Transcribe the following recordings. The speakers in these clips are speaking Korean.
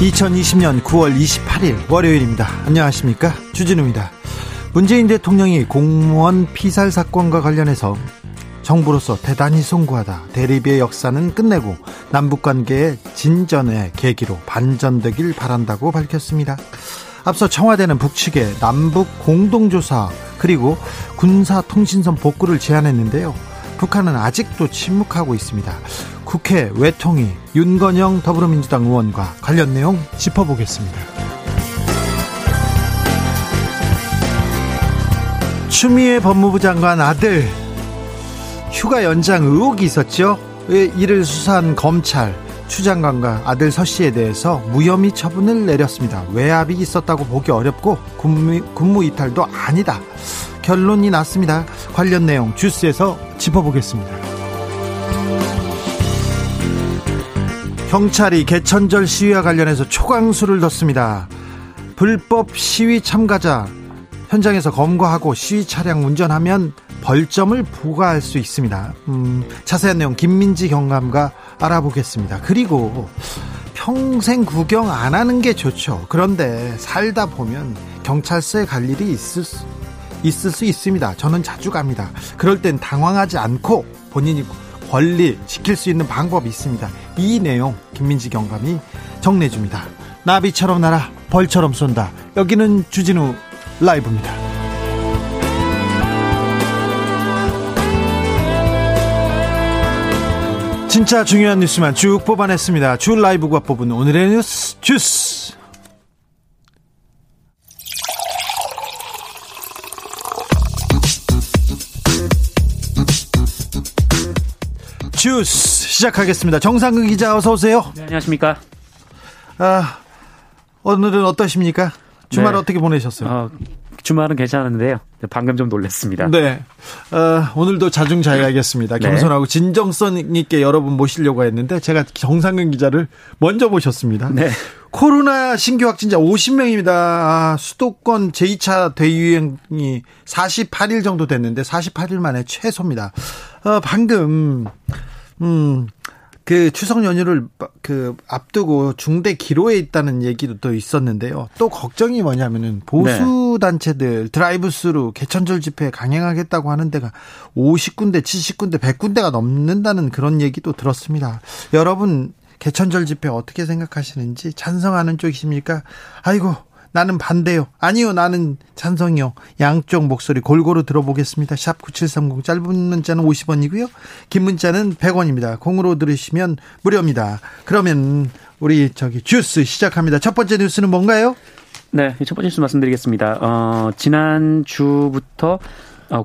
2020년 9월 28일 월요일입니다. 안녕하십니까? 주진우입니다. 문재인 대통령이 공무원 피살 사건과 관련해서 정부로서 대단히 송구하다. 대립의 역사는 끝내고 남북 관계의 진전의 계기로 반전되길 바란다고 밝혔습니다. 앞서 청와대는 북측에 남북 공동조사 그리고 군사통신선 복구를 제안했는데요. 북한은 아직도 침묵하고 있습니다. 국회 외통위 윤건영 더불어민주당 의원과 관련 내용 짚어보겠습니다. 추미애 법무부 장관 아들 휴가 연장 의혹이 있었죠. 이를 수사한 검찰 추 장관과 아들 서 씨에 대해서 무혐의 처분을 내렸습니다. 외압이 있었다고 보기 어렵고 군무, 군무 이탈도 아니다. 결론이 났습니다. 관련 내용 주스에서 짚어보겠습니다. 경찰이 개천절 시위와 관련해서 초강수를 뒀습니다. 불법 시위 참가자 현장에서 검거하고 시위 차량 운전하면 벌점을 부과할 수 있습니다. 음, 자세한 내용 김민지 경감과 알아보겠습니다. 그리고 평생 구경 안 하는 게 좋죠. 그런데 살다 보면 경찰서에 갈 일이 있을 수, 있을 수 있습니다. 저는 자주 갑니다. 그럴 땐 당황하지 않고 본인이 권리 지킬 수 있는 방법이 있습니다. 이 내용 김민지 경감이 정리해줍니다. 나비처럼 날아 벌처럼 쏜다. 여기는 주진우 라이브입니다. 진짜 중요한 뉴스만 쭉 뽑아냈습니다. 주 라이브가 뽑은 오늘의 뉴스 주스. 주스 시작하겠습니다. 정상근 기자 어서 오세요. 네, 안녕하십니까? 아, 오늘은 어떠십니까? 주말 네. 어떻게 보내셨어요? 어, 주말은 괜찮았는데요. 방금 좀 놀랐습니다. 네. 어, 오늘도 자중자애하겠습니다. 네. 겸손하고 진정성 있게 여러분 모시려고 했는데 제가 정상근 기자를 먼저 모셨습니다. 네. 코로나 신규 확진자 50명입니다. 아, 수도권 제2차 대유행이 48일 정도 됐는데 48일 만에 최소입니다. 어, 방금 음, 그 추석 연휴를 그 앞두고 중대 기로에 있다는 얘기도 또 있었는데요. 또 걱정이 뭐냐면은 보수 네. 단체들 드라이브스루 개천절 집회 강행하겠다고 하는 데가 50군데, 70군데, 100군데가 넘는다는 그런 얘기도 들었습니다. 여러분 개천절 집회 어떻게 생각하시는지 찬성하는 쪽이십니까? 아이고 나는 반대요. 아니요, 나는 찬성이요. 양쪽 목소리 골고루 들어보겠습니다. 샵 9730 짧은 문자는 50원이고요. 긴 문자는 100원입니다. 공으로 들으시면 무료입니다. 그러면 우리 저기 주스 시작합니다. 첫 번째 뉴스는 뭔가요? 네, 첫 번째 뉴스 말씀드리겠습니다. 어, 지난 주부터 어,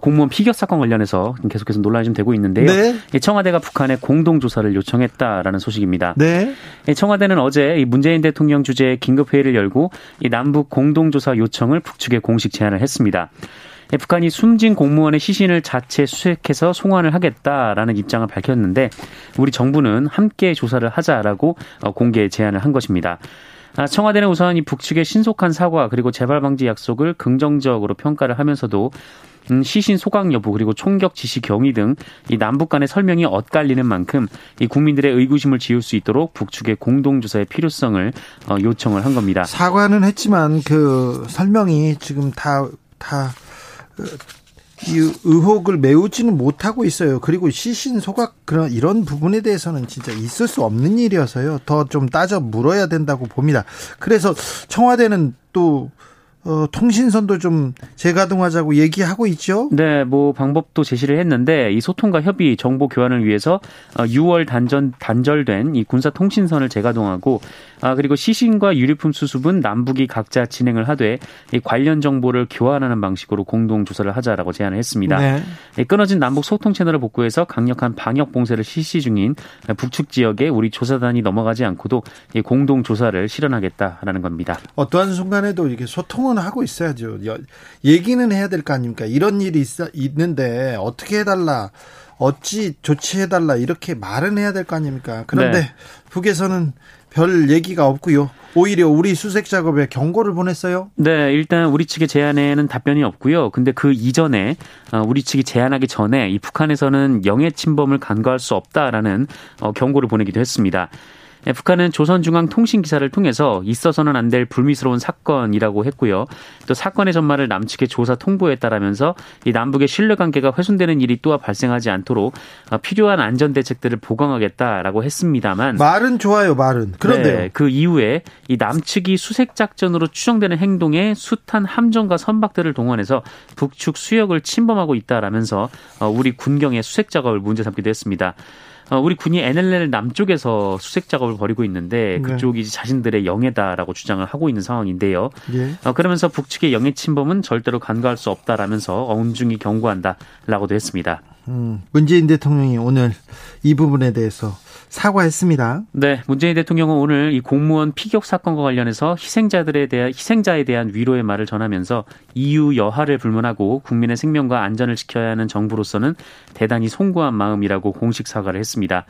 공무원 피격 사건 관련해서 계속해서 논란이 좀 되고 있는데요. 네. 청와대가 북한에 공동 조사를 요청했다라는 소식입니다. 네. 청와대는 어제 문재인 대통령 주재의 긴급 회의를 열고 이 남북 공동 조사 요청을 북측에 공식 제안을 했습니다. 북한이 숨진 공무원의 시신을 자체 수색해서 송환을 하겠다라는 입장을 밝혔는데 우리 정부는 함께 조사를 하자라고 어, 공개 제안을 한 것입니다. 아, 청와대는 우선 이 북측의 신속한 사과 그리고 재발 방지 약속을 긍정적으로 평가를 하면서도 음, 시신 소각 여부 그리고 총격 지시 경위 등 이 남북 간의 설명이 엇갈리는 만큼 이 국민들의 의구심을 지울 수 있도록 북측의 공동 조사의 필요성을 어, 요청을 한 겁니다. 사과는 했지만 그 설명이 지금 다 다. 이 의혹을 메우지는 못하고 있어요. 그리고 시신 소각 그런 이런 부분에 대해서는 진짜 있을 수 없는 일이어서요. 더 좀 따져 물어야 된다고 봅니다. 그래서 청와대는 또 어, 통신선도 좀 재가동하자고 얘기하고 있죠. 네, 뭐 방법도 제시를 했는데 이 소통과 협의, 정보 교환을 위해서 6월 어, 단전 단절된 이 군사 통신선을 재가동하고 아 그리고 시신과 유류품 수습은 남북이 각자 진행을 하되 이 관련 정보를 교환하는 방식으로 공동 조사를 하자라고 제안을 했습니다. 네. 끊어진 남북 소통 채널을 복구해서 강력한 방역 봉쇄를 실시 중인 북측 지역에 우리 조사단이 넘어가지 않고도 이 공동 조사를 실현하겠다라는 겁니다. 어떠한 순간에도 이게 소통은 하고 있어야죠. 얘기는 해야 될 거 아닙니까? 이런 일이 있, 있는데 어떻게 해달라. 어찌 조치해달라 이렇게 말은 해야 될 거 아닙니까? 그런데 네. 북에서는 별 얘기가 없고요. 오히려 우리 수색 작업에 경고를 보냈어요. 네, 일단 우리 측의 제안에는 답변이 없고요. 근데 그 이전에 어, 우리 측이 제안하기 전에 이 북한에서는 영해 침범을 간과할 수 없다라는 어, 경고를 보내기도 했습니다. 예, 북한은 조선중앙통신 기사를 통해서 있어서는 안 될 불미스러운 사건이라고 했고요. 또 사건의 전말을 남측에 조사 통보했다라면서 이 남북의 신뢰 관계가 훼손되는 일이 또한 발생하지 않도록 어, 필요한 안전 대책들을 보강하겠다라고 했습니다만 말은 좋아요, 말은 그런데요. 네, 그 이후에 이 남측이 수색 작전으로 추정되는 행동에 숱한 함정과 선박들을 동원해서 북측 수역을 침범하고 있다라면서 어, 우리 군경의 수색 작업을 문제 삼기도 했습니다. 어, 우리 군이 NLL 남쪽에서 수색 작업을 벌이고 있는데 네. 그쪽이 네. 자신들의 영해다라고 주장을 하고 있는 상황인데요. 예. 어, 그러면서 북측의 영해 침범은 절대로 간과할 수 없다라면서 엄중히 경고한다라고도 했습니다. 음, 문재인 대통령이 오늘 이 부분에 대해서 사과했습니다. 네, 문재인 대통령은 오늘 이 공무원 피격 사건과 관련해서 희생자들에 대한 희생자에 대한 위로의 말을 전하면서 이유 여하를 불문하고 국민의 생명과 안전을 지켜야 하는 정부로서는 대단히 송구한 마음이라고 공식 사과를 했습니다.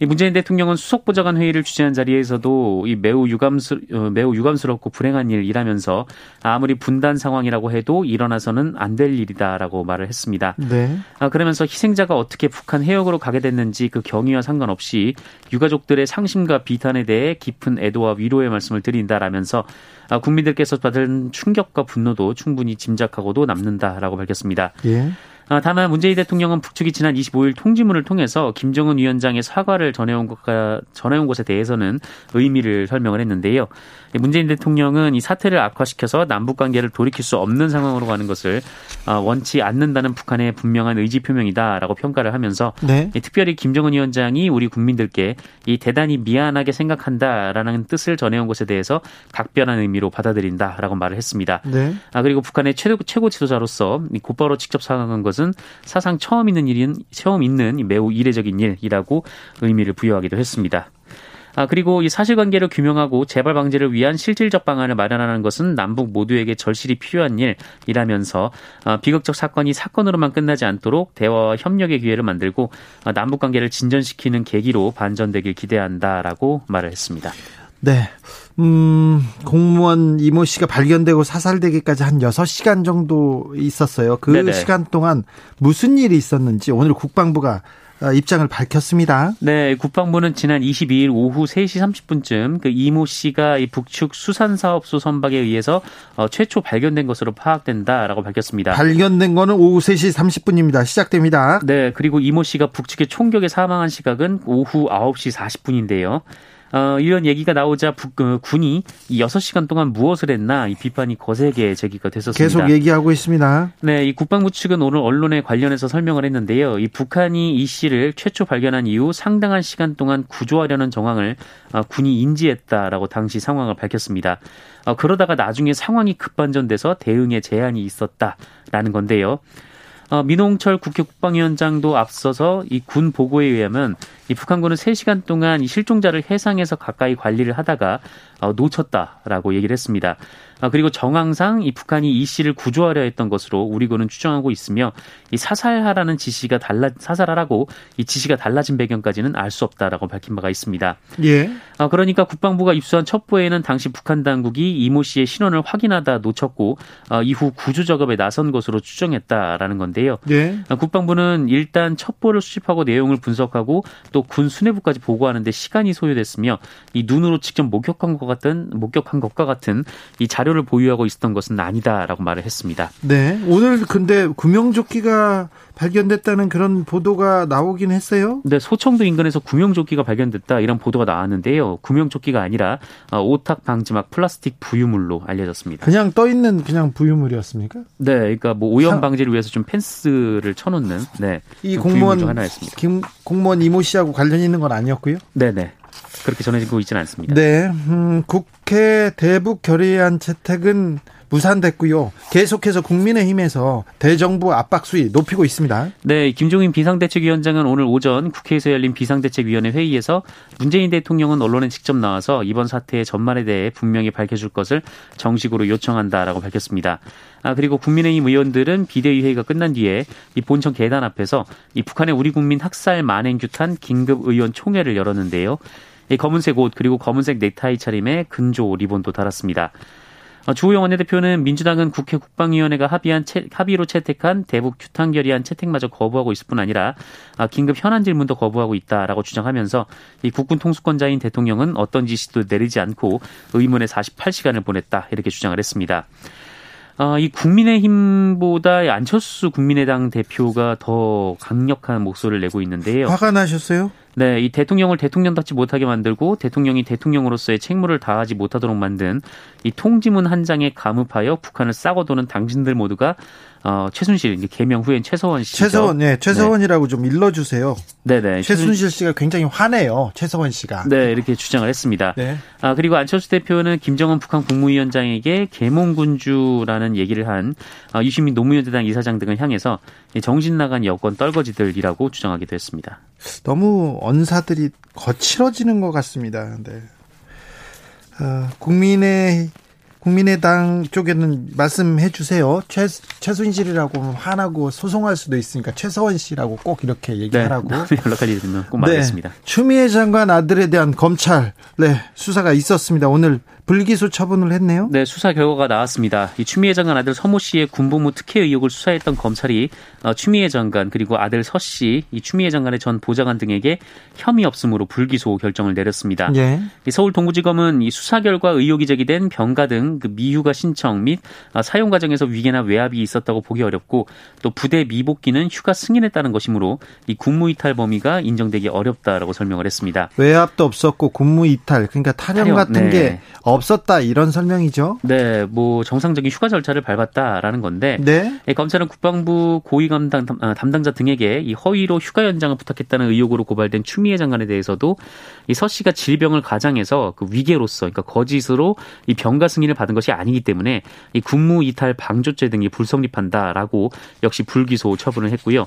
이 문재인 대통령은 수석 보좌관 회의를 주재한 자리에서도 이 매우 유감스 어, 매우 유감스럽고 불행한 일이라면서 아무리 분단 상황이라고 해도 일어나서는 안 될 일이다라고 말을 했습니다. 네. 아, 그러면서 희생자가 어떻게 북한 해역으로 가게 됐는지 그 경위와 상관없이 유가족들의 상심과 비탄에 대해 깊은 애도와 위로의 말씀을 드린다라면서 아, 국민들께서 받은 충격과 분노도 충분히 짐작하고도 남는다라고 밝혔습니다. 예. 아, 다만 문재인 대통령은 북측이 지난 25일 통지문을 통해서 김정은 위원장의 사과를 전해온 것과 전해온 것에 대해서는 의미를 설명을 했는데요. 문재인 대통령은 이 사태를 악화시켜서 남북 관계를 돌이킬 수 없는 상황으로 가는 것을 어, 원치 않는다는 북한의 분명한 의지 표명이다라고 평가를 하면서 네. 특별히 김정은 위원장이 우리 국민들께 이 대단히 미안하게 생각한다라는 뜻을 전해온 것에 대해서 각별한 의미로 받아들인다라고 말을 했습니다. 네. 아 그리고 북한의 최고 최고 지도자로서 곧바로 직접 사과한 것은 사상 처음 있는 일인 처음 있는 매우 이례적인 일이라고 의미를 부여하기도 했습니다. 아, 그리고 이 사실관계를 규명하고 재발 방지를 위한 실질적 방안을 마련하는 것은 남북 모두에게 절실히 필요한 일이라면서 아, 비극적 사건이 사건으로만 끝나지 않도록 대화와 협력의 기회를 만들고 아, 남북 관계를 진전시키는 계기로 반전되길 기대한다라고 말을 했습니다. 네. 음, 공무원 이모 씨가 발견되고 사살되기까지 한 6시간 정도 있었어요. 그 네네. 시간 동안 무슨 일이 있었는지 오늘 국방부가 어, 입장을 밝혔습니다. 네, 국방부는 지난 22일 오후 3시 30분쯤 그 이모 씨가 이 북측 수산사업소 선박에 의해서 어, 최초 발견된 것으로 파악된다라고 밝혔습니다. 발견된 거는 오후 3시 30분입니다. 시작됩니다. 네, 그리고 이모 씨가 북측의 총격에 사망한 시각은 오후 9시 40분인데요. 어, 이런 얘기가 나오자 북, 어, 군이 이 6시간 동안 무엇을 했나 이 비판이 거세게 제기가 됐었습니다. 계속 얘기하고 있습니다. 네, 이 국방부 측은 오늘 언론에 관련해서 설명을 했는데요. 이 북한이 이 씨를 최초 발견한 이후 상당한 시간 동안 구조하려는 정황을 어, 군이 인지했다라고 당시 상황을 밝혔습니다. 어, 그러다가 나중에 상황이 급반전돼서 대응에 제한이 있었다라는 건데요. 어, 민홍철 국회 국방위원장도 앞서서 이 군 보고에 의하면 이 북한군은 3시간 동안 이 실종자를 해상에서 가까이 관리를 하다가 어, 놓쳤다라고 얘기를 했습니다. 아, 그리고 정황상 이 북한이 이 씨를 구조하려 했던 것으로 우리군은 추정하고 있으며 이 사살하라는 지시가 달라 사살하라고 이 지시가 달라진 배경까지는 알 수 없다라고 밝힌 바가 있습니다. 예. 아, 그러니까 국방부가 입수한 첩보에는 당시 북한 당국이 이모 씨의 신원을 확인하다 놓쳤고 어, 이후 구조 작업에 나선 것으로 추정했다라는 건데요. 예. 아, 국방부는 일단 첩보를 수집하고 내용을 분석하고 또또군 수뇌부까지 보고하는데 시간이 소요됐으며 이 눈으로 직접 목격한 것 같은 목격한 것과 같은 이 자료를 보유하고 있었던 것은 아니다라고 말을 했습니다. 네. 오늘 근데 구명조끼가 발견됐다는 그런 보도가 나오긴 했어요. 네, 소청도 인근에서 구명조끼가 발견됐다 이런 보도가 나왔는데요. 구명조끼가 아니라 어, 오탁 방지막 플라스틱 부유물로 알려졌습니다. 그냥 떠 있는 그냥 부유물이었습니까? 네, 그러니까 뭐 오염 방지를 위해서 좀 펜스를 쳐놓는 네, 이 공무원 하나였습니다. 김, 공무원 이모 씨하고 관련 있는 건 아니었고요. 네, 네. 그렇게 전해지고 있지는 않습니다. 네, 음, 국회 대북 결의안 채택은 무산됐고요. 계속해서 국민의힘에서 대정부 압박 수위 높이고 있습니다. 네, 김종인 비상대책위원장은 오늘 오전 국회에서 열린 비상대책위원회 회의에서 문재인 대통령은 언론에 직접 나와서 이번 사태의 전말에 대해 분명히 밝혀줄 것을 정식으로 요청한다라고 밝혔습니다. 아, 그리고 국민의힘 의원들은 비대위 회의가 끝난 뒤에 이 본청 계단 앞에서 이 북한의 우리 국민 학살 만행 규탄 긴급 의원 총회를 열었는데요. 이 검은색 옷 그리고 검은색 넥타이 차림에 근조 리본도 달았습니다. 어, 주호영 원내대표는 민주당은 국회 국방위원회가 합의한 채, 합의로 채택한 대북 규탄 결의안 채택마저 거부하고 있을 뿐 아니라 아, 긴급 현안 질문도 거부하고 있다라고 주장하면서 이 국군 통수권자인 대통령은 어떤 지시도 내리지 않고 의문에 48시간을 보냈다 이렇게 주장을 했습니다. 어, 이 국민의힘보다 안철수 국민의당 대표가 더 강력한 목소리를 내고 있는데요. 화가 나셨어요? 네, 이 대통령을 대통령답지 못하게 만들고 대통령이 대통령으로서의 책무를 다하지 못하도록 만든 이 통지문 한 장에 감읍하여 북한을 싸고 도는 당신들 모두가 어, 최순실 개명 후엔 최서원 씨. 최서원, 네, 최서원이라고 네. 좀 일러주세요. 네네. 최순실 씨가 굉장히 화내요. 최서원 씨가. 네, 이렇게 주장을 했습니다. 네. 아 그리고 안철수 대표는 김정은 북한 국무위원장에게 계몽군주라는 얘기를 한 어, 유시민 노무현재단 이사장 등을 향해서 정신 나간 여권 떨거지들이라고 주장하기도 했습니다. 너무 언사들이 거칠어지는 것 같습니다. 네. 어, 국민의 국민의당 쪽에는 말씀해 주세요. 최, 최순실이라고 화나고 소송할 수도 있으니까 최서원 씨라고 꼭 이렇게 얘기하라고. 네, 연락까지 드리면 꼭 말하겠습니다. 네. 추미애 장관 아들에 대한 검찰 네, 수사가 있었습니다. 오늘 불기소 처분을 했네요. 네, 수사 결과가 나왔습니다. 이 추미애 장관 아들 서모 씨의 군복무 특혜 의혹을 수사했던 검찰이 어, 추미애 장관 그리고 아들 서 씨, 이 추미애 장관의 전 보좌관 등에게 혐의 없음으로 불기소 결정을 내렸습니다. 예. 서울 동부지검은 이 수사 결과 의혹이 제기된 병가 등 그 미휴가 신청 및 어, 사용 과정에서 위계나 외압이 있었다고 보기 어렵고 또 부대 미복귀는 휴가 승인했다는 것이므로 이 군무 이탈 범위가 인정되기 어렵다라고 설명을 했습니다. 외압도 없었고 군무 이탈 그러니까 타령, 타령 같은 네. 게 없었다 이런 설명이죠. 네, 뭐 정상적인 휴가 절차를 밟았다라는 건데 네. 예, 검찰은 국방부 고위 감당 아, 담당자 등에게 이 허위로 휴가 연장을 부탁했다는 의혹으로 고발된 추미애 장관에 대해서도 이 서 씨가 질병을 가장해서 그 위계로서 그러니까 거짓으로 이 병가 승인을 받은 것이 아니기 때문에 이 군무 이탈 방조죄 등이 불성립한다라고 역시 불기소 처분을 했고요.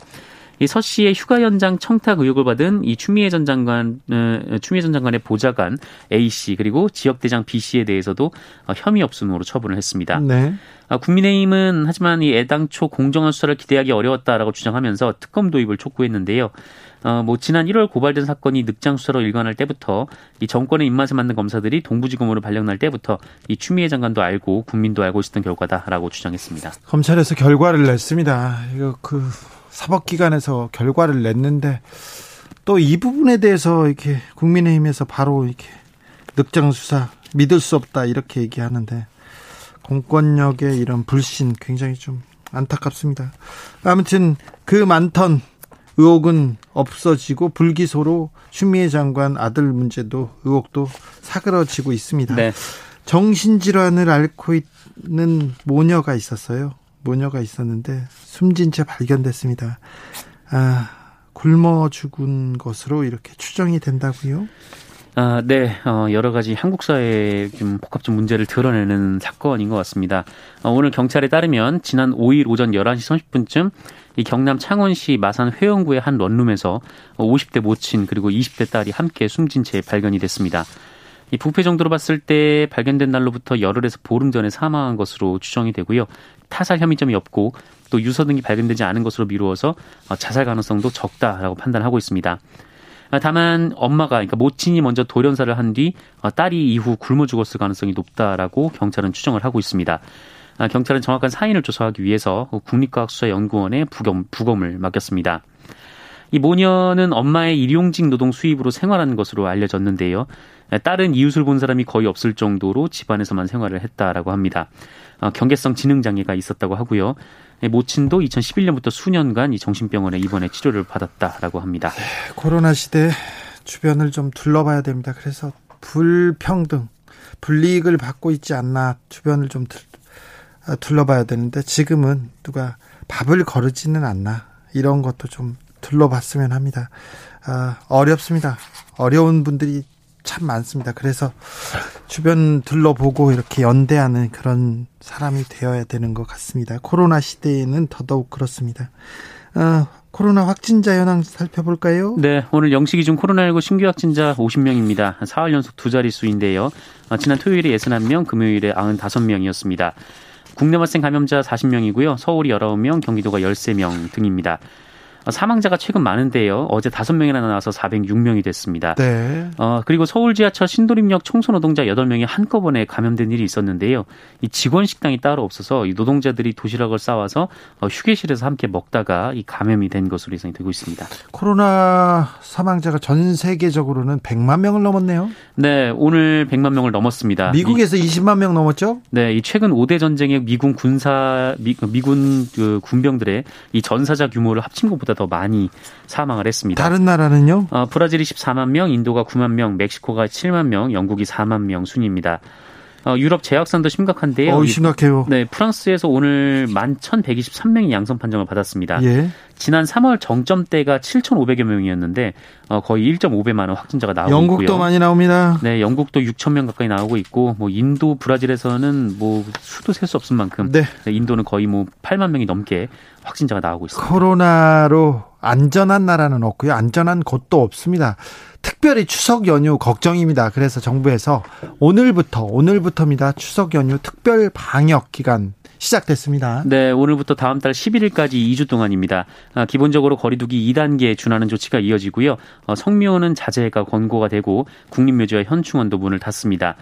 이서 씨의 휴가 연장 청탁 의혹을 받은 이 추미애 전 장관, 어, 추미애 전 장관의 보좌관 A 씨 그리고 지역대장 B 씨에 대해서도 어, 혐의 없음으로 처분을 했습니다. 네. 아, 국민의힘은 하지만 이 애당초 공정한 수사를 기대하기 어려웠다라고 주장하면서 특검 도입을 촉구했는데요. 어, 뭐 지난 1월 고발된 사건이 늑장 수사로 일관할 때부터 이 정권의 입맛에 맞는 검사들이 동부지검으로 발령날 때부터 이 추미애 장관도 알고 국민도 알고 있었던 결과다라고 주장했습니다. 검찰에서 결과를 냈습니다. 이거 그 사법기관에서 결과를 냈는데 또 이 부분에 대해서 이렇게 국민의힘에서 바로 이렇게 늑장 수사 믿을 수 없다 이렇게 얘기하는데 공권력의 이런 불신 굉장히 좀 안타깝습니다. 아무튼 그 많던 의혹은 없어지고 불기소로 추미애 장관 아들 문제도 의혹도 사그러지고 있습니다. 네. 정신질환을 앓고 있는 모녀가 있었어요. 모녀가 있었는데 숨진 채 발견됐습니다. 아, 굶어 죽은 것으로 이렇게 추정이 된다고요? 아, 네. 어, 여러 가지 한국 사회의 좀 복합적 문제를 드러내는 사건인 것 같습니다. 어, 오늘 경찰에 따르면 지난 5일 오전 11시 30분쯤 이 경남 창원시 마산 회원구의 한 런룸에서 50대 모친 그리고 20대 딸이 함께 숨진 채 발견이 됐습니다. 이 부패 정도로 봤을 때 발견된 날로부터 열흘에서 보름 전에 사망한 것으로 추정이 되고요. 타살 혐의점이 없고 또 유서 등이 발견되지 않은 것으로 미루어서 어, 자살 가능성도 적다라고 판단하고 있습니다. 아, 다만 엄마가 그러니까 모친이 먼저 돌연사를 한뒤 어, 딸이 이후 굶어 죽었을 가능성이 높다라고 경찰은 추정을 하고 있습니다. 아, 경찰은 정확한 사인을 조사하기 위해서 국립과학수사연구원에 부검, 부검을 맡겼습니다. 이 모녀는 엄마의 일용직 노동 수입으로 생활하는 것으로 알려졌는데요. 딸은 이웃을 본 사람이 거의 없을 정도로 집안에서만 생활을 했다라고 합니다. 어, 경계성 지능 장애가 있었다고 하고요. 모친도 2011년부터 수년간 이 정신병원에 입원해 치료를 받았다라고 합니다. 네, 코로나 시대 주변을 좀 둘러봐야 됩니다. 그래서 불평등, 불이익을 받고 있지 않나 주변을 좀 아, 둘러봐야 되는데 지금은 누가 밥을 거르지는 않나 이런 것도 좀 둘러봤으면 합니다. 아, 어렵습니다. 어려운 분들이 참 많습니다. 그래서 주변 둘러보고 이렇게 연대하는 그런 사람이 되어야 되는 것 같습니다. 코로나 시대에는 더더욱 그렇습니다. 어, 코로나 확진자 현황 살펴볼까요? 네, 오늘 영시 기준 코로나19 신규 확진자 50명입니다. 4월 연속 두 자릿수인데요. 어, 지난 토요일에 61명, 금요일에 95명이었습니다. 국내 발생 감염자 40명이고요. 서울이 19명, 경기도가 13명 등입니다. 사망자가 최근 많은데요. 어제 다섯 명이나 나와서 406명이 됐습니다. 네. 어, 그리고 서울 지하철 신도림역 청소 노동자 8명이 한꺼번에 감염된 일이 있었는데요. 이 직원 식당이 따로 없어서 이 노동자들이 도시락을 싸와서 어, 휴게실에서 함께 먹다가 이 감염이 된 것으로 예상이 되고 있습니다. 코로나 사망자가 전 세계적으로는 100만 명을 넘었네요. 네, 오늘 100만 명을 넘었습니다. 미국에서 이, 20만 명 넘었죠? 네, 이 최근 5대 전쟁의 미군 군사 미, 미군 그 군병들의 이 전사자 규모를 합친 것보다 더 많이 사망을 했습니다. 다른 나라는요? 어, 브라질이 14만 명, 인도가 9만 명, 멕시코가 7만 명, 영국이 4만 명 순입니다. 어, 유럽 재확산도 심각한데요. 어, 심각해요. 네, 프랑스에서 오늘 11,123명이 양성 판정을 받았습니다. 예. 지난 3월 정점대가 7,500여 명이었는데 어, 거의 1.5배 많은 확진자가 나오고 영국도 있고요. 많이 나옵니다. 네, 영국도 6천 명 가까이 나오고 있고 뭐 인도, 브라질에서는 뭐 수도 셀 수 없을 만큼 네. 네, 인도는 거의 뭐 8만 명이 넘게 확진자가 나오고 있습니다. 코로나로 안전한 나라는 없고요. 안전한 곳도 없습니다. 특별히 추석 연휴 걱정입니다. 그래서 정부에서 오늘부터 오늘부터입니다. 추석 연휴 특별 방역 기간 시작됐습니다. 네, 오늘부터 다음 달 11일까지 2주 동안입니다. 아, 기본적으로 거리두기 2단계에 준하는 조치가 이어지고요. 어, 성묘는 자제가 권고가 되고 국립묘지와 현충원도 문을 닫습니다.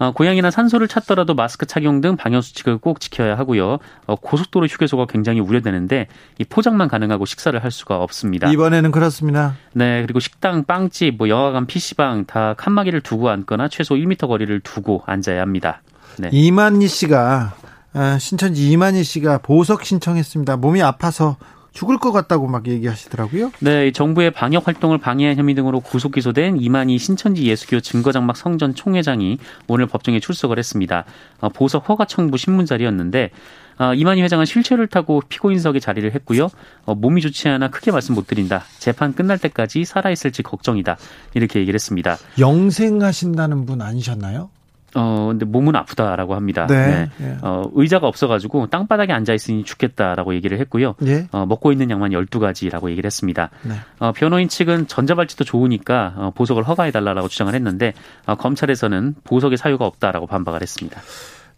어, 고양이나 산소를 찾더라도 마스크 착용 등 방역 수칙을 꼭 지켜야 하고요. 어, 고속도로 휴게소가 굉장히 우려되는데 이 포장만 가능하고 식사를 할 수가 없습니다. 이번에는 그렇습니다. 네, 그리고 식당, 빵집, 뭐 영화관, PC방 다 칸막이를 두고 앉거나 최소 1m 거리를 두고 앉아야 합니다. 네. 이만희 씨가 아, 신천지 이만희 씨가 보석 신청했습니다. 몸이 아파서 죽을 것 같다고 막 얘기하시더라고요. 네, 정부의 방역 활동을 방해한 혐의 등으로 구속 기소된 이만희 신천지 예수교 증거장막 성전 총회장이 오늘 법정에 출석을 했습니다. 어, 보석 허가 청부 신문 자리였는데 어, 이만희 회장은 실체를 타고 피고인석에 자리를 했고요. 어, 몸이 좋지 않아 크게 말씀 못 드린다. 재판 끝날 때까지 살아있을지 걱정이다. 이렇게 얘기를 했습니다. 영생하신다는 분 아니셨나요? 어, 근데 몸은 아프다라고 합니다. 네. 네. 어, 의자가 없어 가지고 땅바닥에 앉아 있으니 죽겠다라고 얘기를 했고요. 네. 어, 먹고 있는 양만 12가지라고 얘기를 했습니다. 네. 어, 변호인 측은 전자발찌도 좋으니까 어, 보석을 허가해달라고 주장을 했는데 어, 검찰에서는 보석의 사유가 없다라고 반박을 했습니다.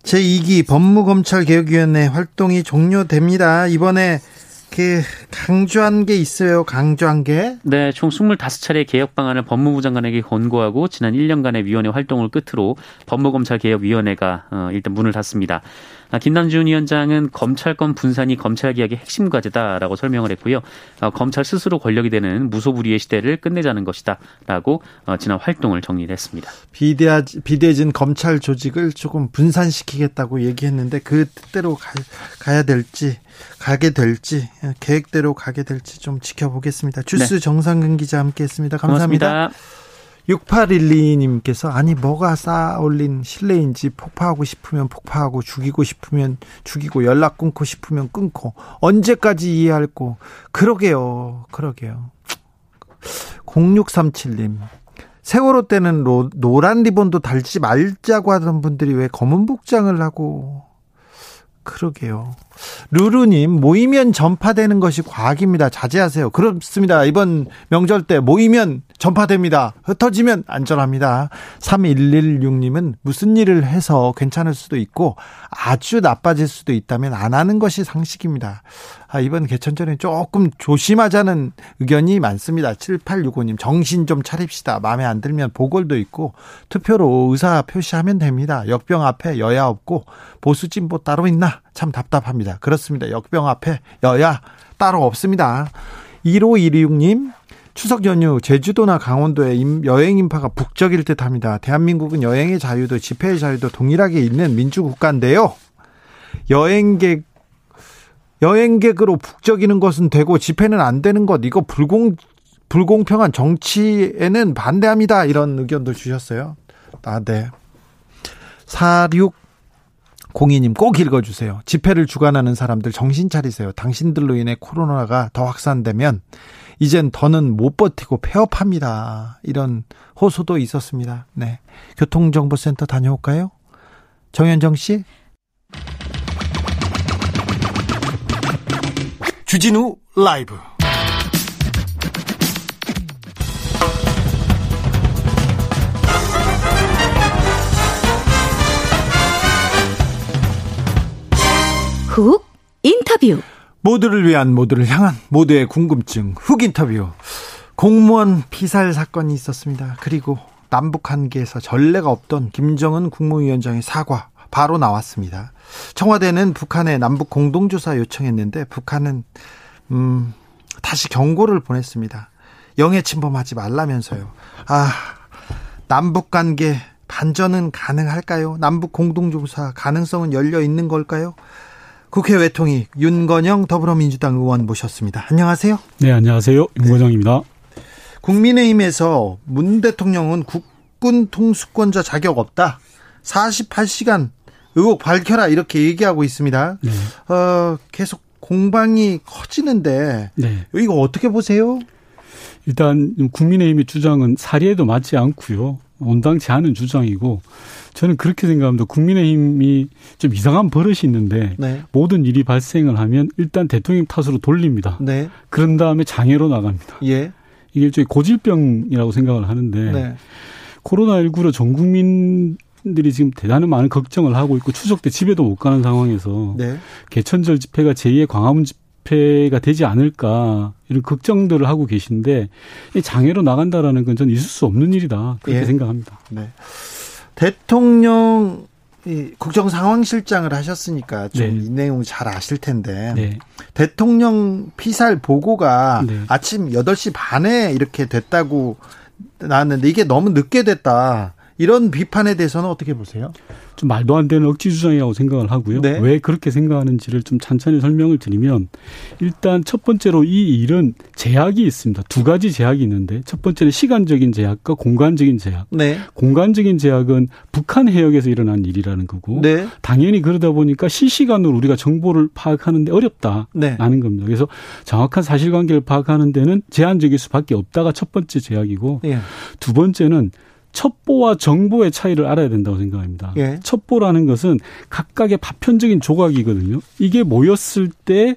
제2기 법무검찰개혁위원회 활동이 종료됩니다. 이번에 그 강조한 게 있어요. 강조한 게. 네, 총 25차례 개혁 방안을 법무부 장관에게 권고하고 지난 1년간의 위원회 활동을 끝으로 법무검찰개혁위원회가 어, 일단 문을 닫습니다. 아, 김남준 위원장은 검찰권 분산이 검찰 개혁의 핵심 과제다라고 설명을 했고요. 어, 검찰 스스로 권력이 되는 무소불위의 시대를 끝내자는 것이다라고 어, 지난 활동을 정리를 했습니다. 비대하, 비대해진 검찰 조직을 조금 분산시키겠다고 얘기했는데 그 뜻대로 가, 가야 될지 가게 될지 계획대로 가게 될지 좀 지켜보겠습니다. 주스 네. 정상근 기자 함께했습니다. 감사합니다. 고맙습니다. 6812님께서 아니 뭐가 쌓아 올린 실내인지 폭파하고 싶으면 폭파하고 죽이고 싶으면 죽이고 연락 끊고 싶으면 끊고 언제까지 이해할고 그러게요. 그러게요. 0637님 세월호 때는 로, 노란 리본도 달지 말자고 하던 분들이 왜 검은 복장을 하고 그러게요. 루루님, 모이면 전파되는 것이 과학입니다. 자제하세요. 그렇습니다. 이번 명절 때 모이면 전파됩니다. 흩어지면 안전합니다. 3116님은 무슨 일을 해서 괜찮을 수도 있고 아주 나빠질 수도 있다면 안 하는 것이 상식입니다. 아, 이번 개천절에 조금 조심하자는 의견이 많습니다. 7865님, 정신 좀 차립시다. 마음에 안 들면 보궐도 있고 투표로 의사 표시하면 됩니다. 역병 앞에 여야 없고 보수 진보 따로 있나? 참 답답합니다. 그렇습니다. 역병 앞에 여야 따로 없습니다. 1516님, 추석 연휴 제주도나 강원도에 여행 인파가 북적일 듯 합니다. 대한민국은 여행의 자유도 집회의 자유도 동일하게 있는 민주국가인데요. 여행객 여행객으로 북적이는 것은 되고 집회는 안 되는 것 이거 불공 불공평한 정치에는 반대합니다. 이런 의견도 주셨어요. 아, 네. 4602님 꼭 읽어주세요. 집회를 주관하는 사람들 정신 차리세요. 당신들로 인해 코로나가 더 확산되면 이젠 더는 못 버티고 폐업합니다. 이런 호소도 있었습니다. 네. 교통정보센터 다녀올까요? 정현정 씨. 주진우 라이브. 훅 인터뷰. 모두를 위한 모두를 향한 모두의 궁금증 훅 인터뷰. 공무원 피살 사건이 있었습니다. 그리고 남북 관계에서 전례가 없던 김정은 국무위원장의 사과 바로 나왔습니다. 청와대는 북한에 남북 공동조사 요청했는데 북한은 음, 다시 경고를 보냈습니다. 영해 침범하지 말라면서요. 아, 남북 관계 반전은 가능할까요? 남북 공동조사 가능성은 열려 있는 걸까요? 국회 외통위 윤건영 더불어민주당 의원 모셨습니다. 안녕하세요. 네, 안녕하세요. 윤건영입니다. 네. 국민의힘에서 문 대통령은 국군 통수권자 자격 없다. 48시간 의혹 밝혀라 이렇게 얘기하고 있습니다. 네. 어, 계속 공방이 커지는데 네. 이거 어떻게 보세요? 일단 국민의힘의 주장은 사리에도 맞지 않고요. 온당치 않은 주장이고 저는 그렇게 생각합니다. 국민의힘이 좀 이상한 버릇이 있는데 네. 모든 일이 발생을 하면 일단 대통령 탓으로 돌립니다. 네. 그런 다음에 장애로 나갑니다. 예. 이게 일종의 고질병이라고 생각을 하는데 네. 코로나19로 전 국민 들이 지금 대단히 많은 걱정을 하고 있고 추석 때 집에도 못 가는 상황에서 네. 개천절 집회가 제2의 광화문 집회 가 되지 않을까 이런 걱정들을 하고 계신데 장애로 나간다라는 건 저는 있을 수 없는 일이다 그렇게 예. 생각합니다. 네. 대통령 이 국정 상황실장을 하셨으니까 좀이 네. 내용 잘 아실 텐데 네. 대통령 피살 보고가 네. 아침 8시 반에 이렇게 됐다고 나왔는데 이게 너무 늦게 됐다. 이런 비판에 대해서는 어떻게 보세요? 좀 말도 안 되는 억지 주장이라고 생각을 하고요. 네. 왜 그렇게 생각하는지를 좀 찬찬히 설명을 드리면 일단 첫 번째로 이 일은 제약이 있습니다. 두 가지 제약이 있는데 첫 번째는 시간적인 제약과 공간적인 제약. 네. 공간적인 제약은 북한 해역에서 일어난 일이라는 거고 네. 당연히 그러다 보니까 실시간으로 우리가 정보를 파악하는데 어렵다라는 네. 겁니다. 그래서 정확한 사실관계를 파악하는 데는 제한적일 수밖에 없다가 첫 번째 제약이고 예. 두 번째는 첩보와 정보의 차이를 알아야 된다고 생각합니다. 예. 첩보라는 것은 각각의 파편적인 조각이거든요. 이게 모였을 때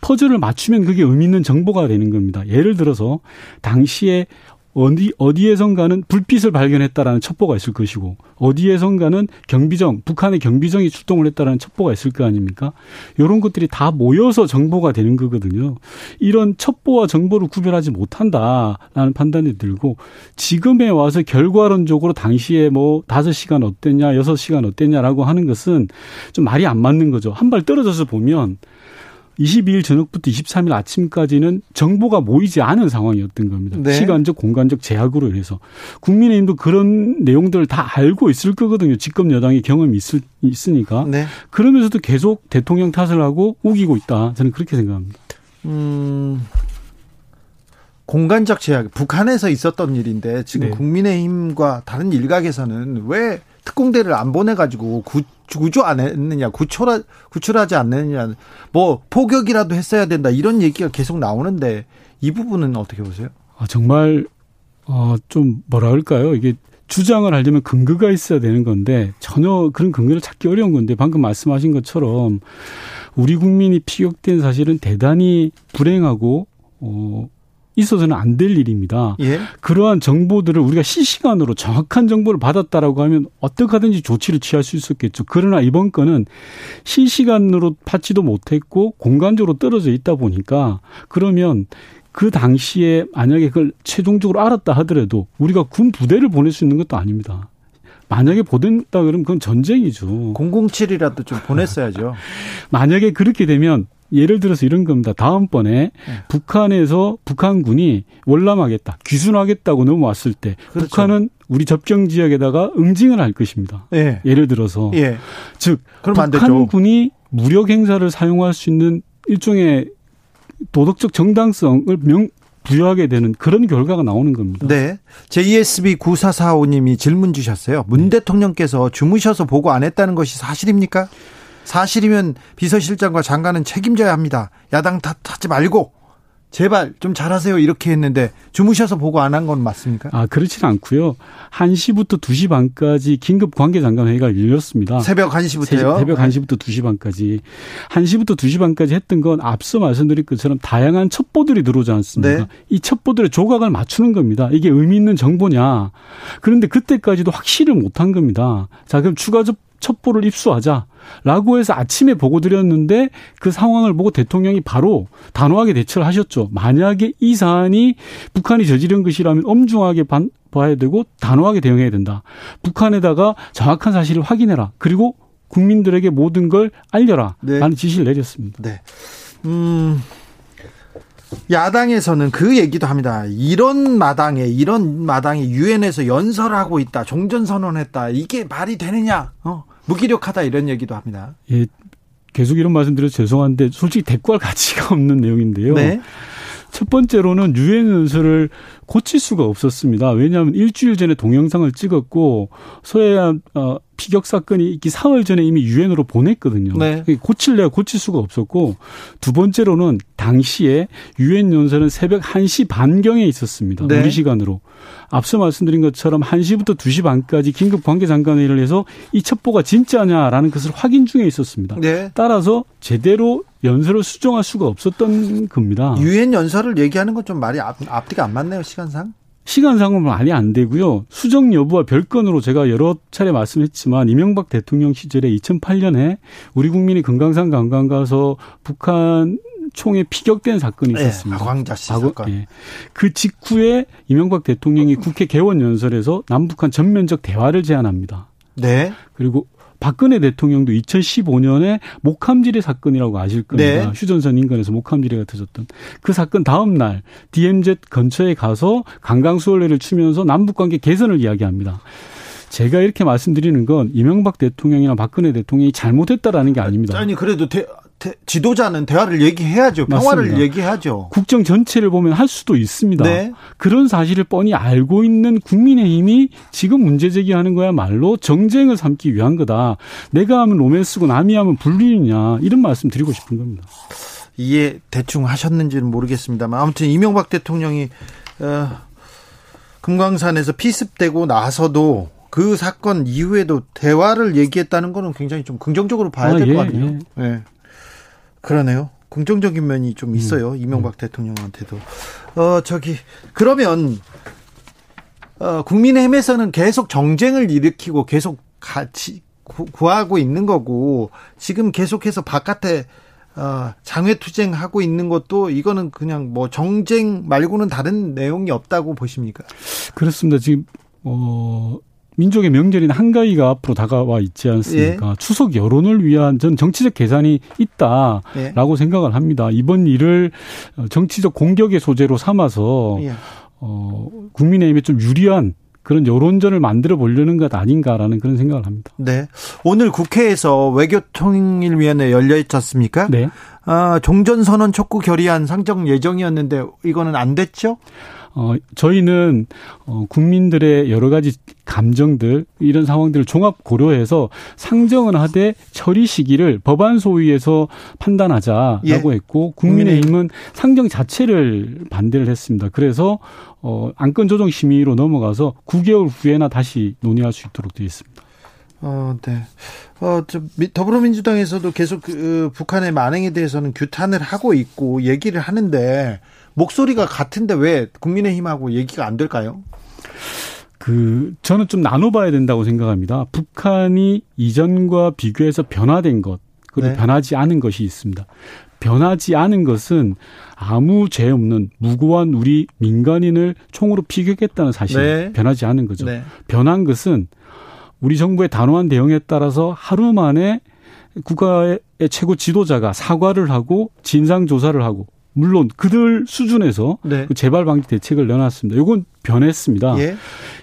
퍼즐을 맞추면 그게 의미 있는 정보가 되는 겁니다. 예를 들어서 당시에 어디 어디에선가는 불빛을 발견했다라는 첩보가 있을 것이고 어디에선가는 경비정 북한의 경비정이 출동을 했다라는 첩보가 있을 거 아닙니까? 이런 것들이 다 모여서 정보가 되는 거거든요. 이런 첩보와 정보를 구별하지 못한다라는 판단이 들고 지금에 와서 결과론적으로 당시에 뭐 다섯 시간 어땠냐 여섯 시간 어땠냐라고 하는 것은 좀 말이 안 맞는 거죠. 한 발 떨어져서 보면 22일 저녁부터 23일 아침까지는 정보가 모이지 않은 상황이었던 겁니다. 네. 시간적, 공간적 제약으로 인해서. 국민의힘도 그런 내용들을 다 알고 있을 거거든요. 집권 여당의 경험이 있을, 있으니까. 네. 그러면서도 계속 대통령 탓을 하고 우기고 있다. 저는 그렇게 생각합니다. 음, 공간적 제약, 북한에서 있었던 일인데 지금 네. 국민의힘과 다른 일각에서는 왜 특공대를 안 보내가지고 구, 구조 안 했느냐, 구출하, 구출하지 않느냐, 뭐 포격이라도 했어야 된다 이런 얘기가 계속 나오는데 이 부분은 어떻게 보세요? 아, 정말 어, 좀 뭐라 할까요? 이게 주장을 하려면 근거가 있어야 되는 건데 전혀 그런 근거를 찾기 어려운 건데 방금 말씀하신 것처럼 우리 국민이 피격된 사실은 대단히 불행하고 어 있어서는 안 될 일입니다. 예? 그러한 정보들을 우리가 실시간으로 정확한 정보를 받았다라고 하면 어떻게 하든지 조치를 취할 수 있었겠죠. 그러나 이번 건은 실시간으로 받지도 못했고 공간적으로 떨어져 있다 보니까 그러면 그 당시에 만약에 그걸 최종적으로 알았다 하더라도 우리가 군 부대를 보낼 수 있는 것도 아닙니다. 만약에 보낸다 그러면 그건 전쟁이죠. 007이라도 좀 보냈어야죠. 만약에 그렇게 되면 예를 들어서 이런 겁니다. 다음번에 네. 북한에서 북한군이 월남하겠다, 귀순하겠다고 넘어왔을 때 그렇죠. 북한은 우리 접경 지역에다가 응징을 할 것입니다. 예. 예를 들어서 예. 즉 북한군이 무력 행사를 사용할 수 있는 일종의 도덕적 정당성을 명 부여하게 되는 그런 결과가 나오는 겁니다. 네. JSB 9445님이 질문 주셨어요. 문 대통령께서 주무셔서 보고 안 했다는 것이 사실입니까? 사실이면 비서실장과 장관은 책임져야 합니다. 야당 탓하지 말고 제발 좀 잘하세요 이렇게 했는데 주무셔서 보고 안 한 건 맞습니까? 아 그렇지는 않고요. 1시부터 2시 반까지 긴급 관계장관 회의가 열렸습니다. 새벽 1시부터요? 새벽 1시부터 2시 반까지. 1시부터 2시 반까지 했던 건 앞서 말씀드린 것처럼 다양한 첩보들이 들어오지 않습니까? 네. 이 첩보들의 조각을 맞추는 겁니다. 이게 의미 있는 정보냐. 그런데 그때까지도 확실히 못한 겁니다. 자 그럼 추가 첩보를 입수하자. 라고 해서 아침에 보고 드렸는데 그 상황을 보고 대통령이 바로 단호하게 대처를 하셨죠. 만약에 이 사안이 북한이 저지른 것이라면 엄중하게 반, 봐야 되고 단호하게 대응해야 된다. 북한에다가 정확한 사실을 확인해라. 그리고 국민들에게 모든 걸 알려라. 네. 라는 지시를 내렸습니다. 네. 음. 야당에서는 그 얘기도 합니다. 이런 마당에 이런 마당에 유엔에서 연설하고 있다. 종전 선언했다. 이게 말이 되느냐? 어? 무기력하다 이런 얘기도 합니다. 예. 계속 이런 말씀드려서 죄송한데 솔직히 대꾸할 가치가 없는 내용인데요. 네. 첫 번째로는 유엔 연설을 고칠 수가 없었습니다. 왜냐하면 일주일 전에 동영상을 찍었고 서해안 어, 피격 사건이 있기 사흘 전에 이미 유엔으로 보냈거든요. 네. 고칠래야 고칠 수가 없었고 두 번째로는 당시에 유엔 연설은 새벽 1시 반경에 있었습니다. 네. 우리 시간으로. 앞서 말씀드린 것처럼 1시부터 2시 반까지 긴급 관계장관회의를 해서 이 첩보가 진짜냐라는 것을 확인 중에 있었습니다. 네. 따라서 제대로 연설을 수정할 수가 없었던 겁니다. 유엔 연설을 얘기하는 건 좀 말이 앞, 앞뒤가 안 맞네요, 시간상. 시간상은 많이 안 되고요. 수정 여부와 별건으로 제가 여러 차례 말씀했지만 이명박 대통령 시절에 2008년에 우리 국민이 금강산 관광 가서 북한 총에 피격된 사건이 네, 있었습니다. 네, 박광자 씨 사건. 네. 그 직후에 이명박 대통령이 국회 개원 연설에서 남북한 전면적 대화를 제안합니다. 네. 그리고 박근혜 대통령도 2015년에 목함지뢰 사건이라고 아실 겁니다. 네. 휴전선 인근에서 목함지뢰가 터졌던 그 사건 다음 날 DMZ 근처에 가서 강강수월래를 추면서 남북관계 개선을 이야기합니다. 제가 이렇게 말씀드리는 건 이명박 대통령이나 박근혜 대통령이 잘못했다라는 게 아닙니다. 아니 그래도 대, 대, 지도자는 대화를 얘기해야죠. 평화를 맞습니다. 얘기하죠. 국정 전체를 보면 할 수도 있습니다. 네. 그런 사실을 뻔히 알고 있는 국민의힘이 지금 문제 제기하는 거야말로 정쟁을 삼기 위한 거다. 내가 하면 로맨스고 남이 하면 불륜이냐 이런 말씀 드리고 싶은 겁니다. 이해 대충 하셨는지는 모르겠습니다만 아무튼 이명박 대통령이 어, 금강산에서 피습되고 나서도 그 사건 이후에도 대화를 얘기했다는 거는 굉장히 좀 긍정적으로 봐야 될것 아, 예, 같아요. 예. 네. 그러네요. 긍정적인 면이 좀 있어요. 음. 이명박 음. 대통령한테도. 어, 저기, 그러면, 어, 국민의힘에서는 계속 정쟁을 일으키고 계속 같이 구하고 있는 거고, 지금 계속해서 바깥에 어, 장외투쟁하고 있는 것도 이거는 그냥 뭐 정쟁 말고는 다른 내용이 없다고 보십니까? 그렇습니다. 지금 어 민족의 명절인 한가위가 앞으로 다가와 있지 않습니까? 예. 추석 여론을 위한 전 정치적 계산이 있다라고 예. 생각을 합니다. 이번 일을 정치적 공격의 소재로 삼아서 예. 어, 국민의힘에 좀 유리한 그런 여론전을 만들어 보려는 것 아닌가라는 그런 생각을 합니다. 네. 오늘 국회에서 외교통일위원회 열려 있지 않습니까? 네. 아, 종전선언 촉구 결의안 상정 예정이었는데 이거는 안 됐죠? 어, 저희는 어, 국민들의 여러 가지 감정들 이런 상황들을 종합 고려해서 상정은 하되 처리 시기를 법안 소위에서 판단하자라고 예. 했고 국민의힘은 상정 자체를 반대를 했습니다. 그래서 어, 안건 조정 심의로 넘어가서 9개월 후에나 다시 논의할 수 있도록 되어 있습니다. 어, 네. 어, 저, 더불어민주당에서도 계속 그, 북한의 만행에 대해서는 규탄을 하고 있고 얘기를 하는데 목소리가 같은데 왜 국민의힘하고 얘기가 안 될까요? 그 저는 좀 나눠봐야 된다고 생각합니다. 북한이 이전과 비교해서 변화된 것 그리고 네. 변하지 않은 것이 있습니다. 변하지 않은 것은 아무 죄 없는 무고한 우리 민간인을 총으로 피격했다는 사실 네. 변하지 않은 거죠. 네. 변한 것은 우리 정부의 단호한 대응에 따라서 하루 만에 국가의 최고 지도자가 사과를 하고 진상 조사를 하고 물론 그들 수준에서 네. 그 재발 방지 대책을 내놨습니다. 이건 변했습니다. 예.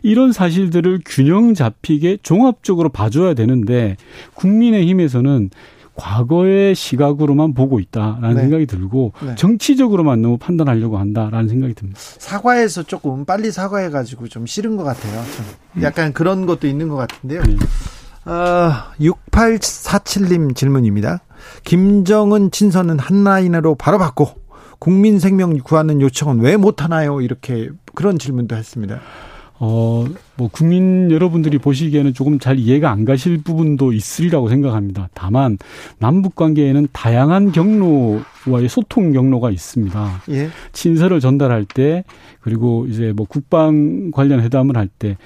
이런 사실들을 균형 잡히게 종합적으로 봐줘야 되는데 국민의힘에서는 과거의 시각으로만 보고 있다라는 네. 생각이 들고 네. 정치적으로만 너무 판단하려고 한다라는 생각이 듭니다. 사과해서 조금 빨리 사과해가지고 좀 싫은 것 같아요. 좀 약간 그런 것도 있는 것 같은데요. 네. 어, 6847님 질문입니다. 김정은 친서는 한라인으로 바로 받고 국민 생명 구하는 요청은 왜 못하나요? 이렇게 그런 질문도 했습니다. 어, 뭐, 국민 여러분들이 보시기에는 조금 잘 이해가 안 가실 부분도 있으리라고 생각합니다. 다만, 남북 관계에는 다양한 경로와의 소통 경로가 있습니다. 예. 친서를 전달할 때, 그리고 이제 뭐 국방 관련 회담을 할 때,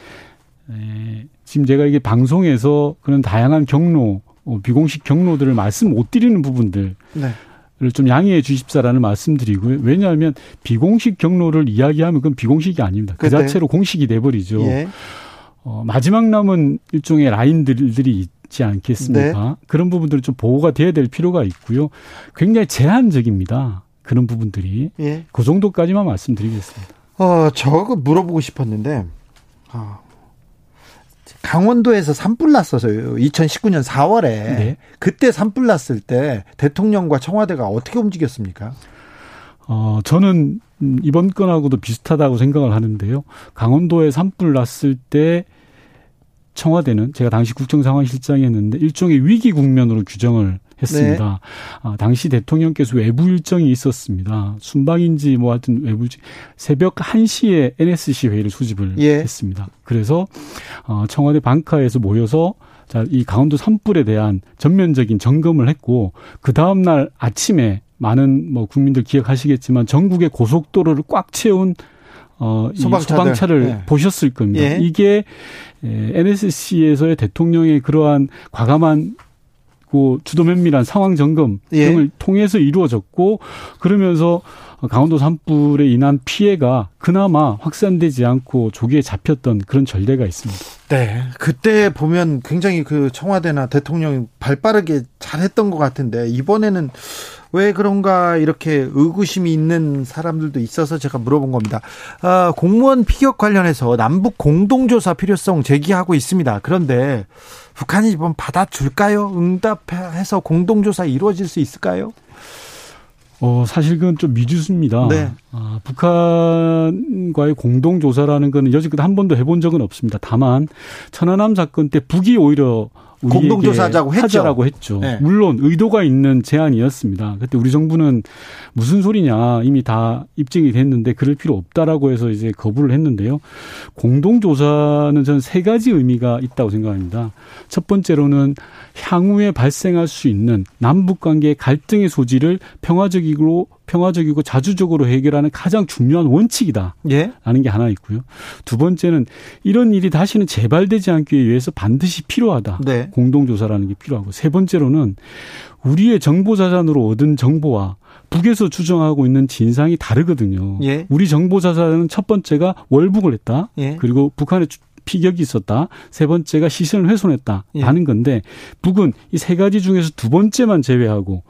에, 지금 제가 이게 방송에서 그런 다양한 경로, 어, 비공식 경로들을 말씀 못 드리는 부분들. 네. 좀 양해해 주십사라는 말씀드리고요. 왜냐하면 비공식 경로를 이야기하면 그건 비공식이 아닙니다. 그 자체로 공식이 돼버리죠. 예. 어, 마지막 남은 일종의 라인들이 있지 않겠습니까? 네. 그런 부분들은 좀 보호가 돼야 될 필요가 있고요. 굉장히 제한적입니다. 그런 부분들이. 예. 그 정도까지만 말씀드리겠습니다. 어, 저거 물어보고 싶었는데, 어, 강원도에서 산불 났었어요. 2019년 4월에. 네. 그때 산불 났을 때 대통령과 청와대가 어떻게 움직였습니까? 어, 저는 이번 건하고도 비슷하다고 생각을 하는데요. 강원도에 산불 났을 때 청와대는 제가 당시 국정상황실장이었는데 일종의 위기 국면으로 규정을 했습니다. 네. 아, 당시 대통령께서 외부 일정이 있었습니다. 순방인지 뭐 하여튼 외부 새벽 1시에 NSC 회의를 수집을 예. 했습니다. 그래서 어, 청와대 방카에서 모여서 자, 이 강원도 산불에 대한 전면적인 점검을 했고 그 다음 날 아침에 많은 뭐 국민들 기억하시겠지만 전국의 고속도로를 꽉 채운 어, 소방차들. 소방차를 네. 보셨을 겁니다. 예. 이게 NSC에서의 대통령의 그러한 과감한 그 주도 면밀한 상황 점검 예. 등을 통해서 이루어졌고 그러면서 강원도 산불에 인한 피해가 그나마 확산되지 않고 조기에 잡혔던 그런 전례가 있습니다. 네. 그때 보면 굉장히 그 청와대나 대통령이 발 빠르게 잘했던 것 같은데 이번에는 왜 그런가 이렇게 의구심이 있는 사람들도 있어서 제가 물어본 겁니다. 아, 공무원 피격 관련해서 남북 공동조사 필요성 제기하고 있습니다. 그런데 북한이 이번 받아줄까요? 응답해서 공동조사 이루어질 수 있을까요? 어, 사실 그건 좀 미주수입니다. 네. 아, 북한과의 공동조사라는 거는 여지껏 한 번도 해본 적은 없습니다. 다만, 천안함 사건 때 북이 오히려 공동조사하자고 했죠. 하자라고 했죠. 네. 물론 의도가 있는 제안이었습니다. 그때 우리 정부는 무슨 소리냐 이미 다 입증이 됐는데 그럴 필요 없다라고 해서 이제 거부를 했는데요. 공동조사는 저는 세 가지 의미가 있다고 생각합니다. 첫 번째로는 향후에 발생할 수 있는 남북 관계의 갈등의 소지를 평화적이고 평화적이고 자주적으로 해결하는 가장 중요한 원칙이다. 예. 라는 게 하나 있고요. 두 번째는 이런 일이 다시는 재발되지 않기 위해서 반드시 필요하다. 네. 공동조사라는 게 필요하고 세 번째로는 우리의 정보 자산으로 얻은 정보와 북에서 추정하고 있는 진상이 다르거든요. 예. 우리 정보 자산은 첫 번째가 월북을 했다. 예. 그리고 북한의 피격이 있었다. 세 번째가 시선을 훼손했다. 예. 건데 북은 이 세 가지 중에서 두 번째만 제외하고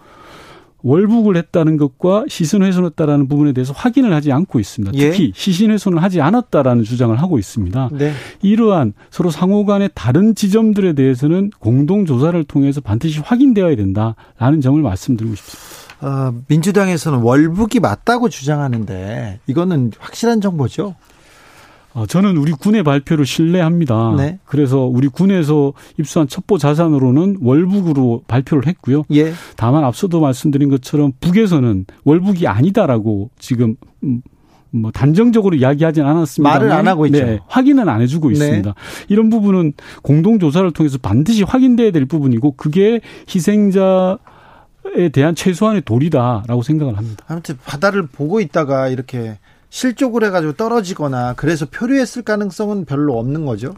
월북을 했다는 것과 시선 훼손했다라는 부분에 대해서 확인을 하지 않고 있습니다. 예. 특히 시신 훼손을 하지 않았다라는 주장을 하고 있습니다. 네. 이러한 서로 상호 간의 다른 지점들에 대해서는 공동 조사를 통해서 반드시 확인되어야 된다라는 점을 말씀드리고 싶습니다. 어, 민주당에서는 월북이 맞다고 주장하는데 이거는 확실한 정보죠? 어, 저는 우리 군의 발표를 신뢰합니다. 네. 그래서 우리 군에서 입수한 첩보 자산으로는 월북으로 발표를 했고요. 예. 다만 앞서도 말씀드린 것처럼 북에서는 월북이 아니다라고 지금 음, 뭐 단정적으로 이야기하진 않았습니다. 말을 안 하고 있죠. 네, 확인은 안 해주고 네. 있습니다. 이런 부분은 공동 조사를 통해서 반드시 확인돼야 될 부분이고 그게 희생자 에 대한 최소한의 도리다라고 생각을 합니다. 아무튼 바다를 보고 있다가 이렇게 실족을 해가지고 떨어지거나 그래서 표류했을 가능성은 별로 없는 거죠.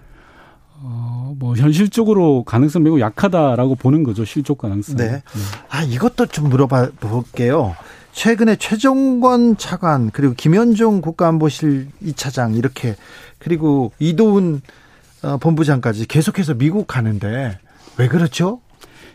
어, 뭐 현실적으로 가능성 매우 약하다라고 보는 거죠. 실족 가능성. 네. 네. 아 이것도 좀 물어봐 볼게요. 최근에 최종권 차관 그리고 김현종 국가안보실 2차장 이렇게 그리고 이도훈 어, 본부장까지 계속해서 미국 가는데 왜 그렇죠?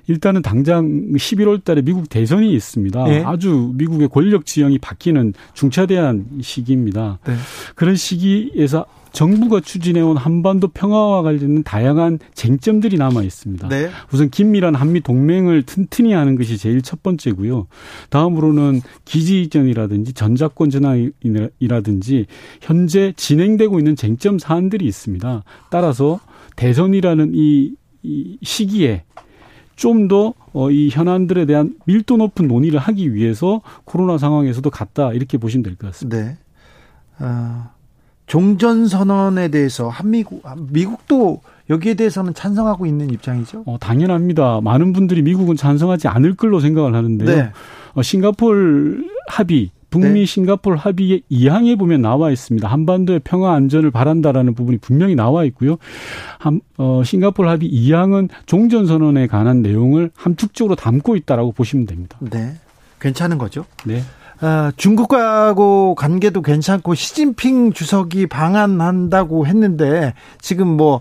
일단은 당장 11월 달에 미국 대선이 있습니다. 네. 아주 미국의 권력 지형이 바뀌는 중차대한 시기입니다. 네. 그런 시기에서 정부가 추진해온 한반도 평화와 관련된 다양한 쟁점들이 남아 있습니다. 네. 우선 긴밀한 한미 동맹을 튼튼히 하는 것이 제일 첫 번째고요. 다음으로는 기지 이전이라든지 전자권 전환이라든지 현재 진행되고 있는 쟁점 사안들이 있습니다. 따라서 대선이라는 이, 이 시기에 좀 더이 어, 현안들에 대한 밀도 높은 논의를 하기 위해서 코로나 상황에서도 갔다 이렇게 보시면 될 것 같습니다. 네. 어, 종전 선언에 대해서 한미국 미국도 여기에 대해서는 찬성하고 있는 입장이죠. 어, 당연합니다. 많은 분들이 미국은 찬성하지 않을 걸로 생각을 하는데요. 네. 어, 싱가폴 합의 북미 네. 싱가폴 합의의 2항에 보면 나와 있습니다. 한반도의 평화 안전을 바란다라는 부분이 분명히 나와 있고요. 한, 어, 싱가폴 합의 2항은 종전 선언에 관한 내용을 함축적으로 담고 있다라고 보시면 됩니다. 네. 괜찮은 거죠? 네. 어, 중국하고 관계도 괜찮고 시진핑 주석이 방한한다고 했는데 지금 뭐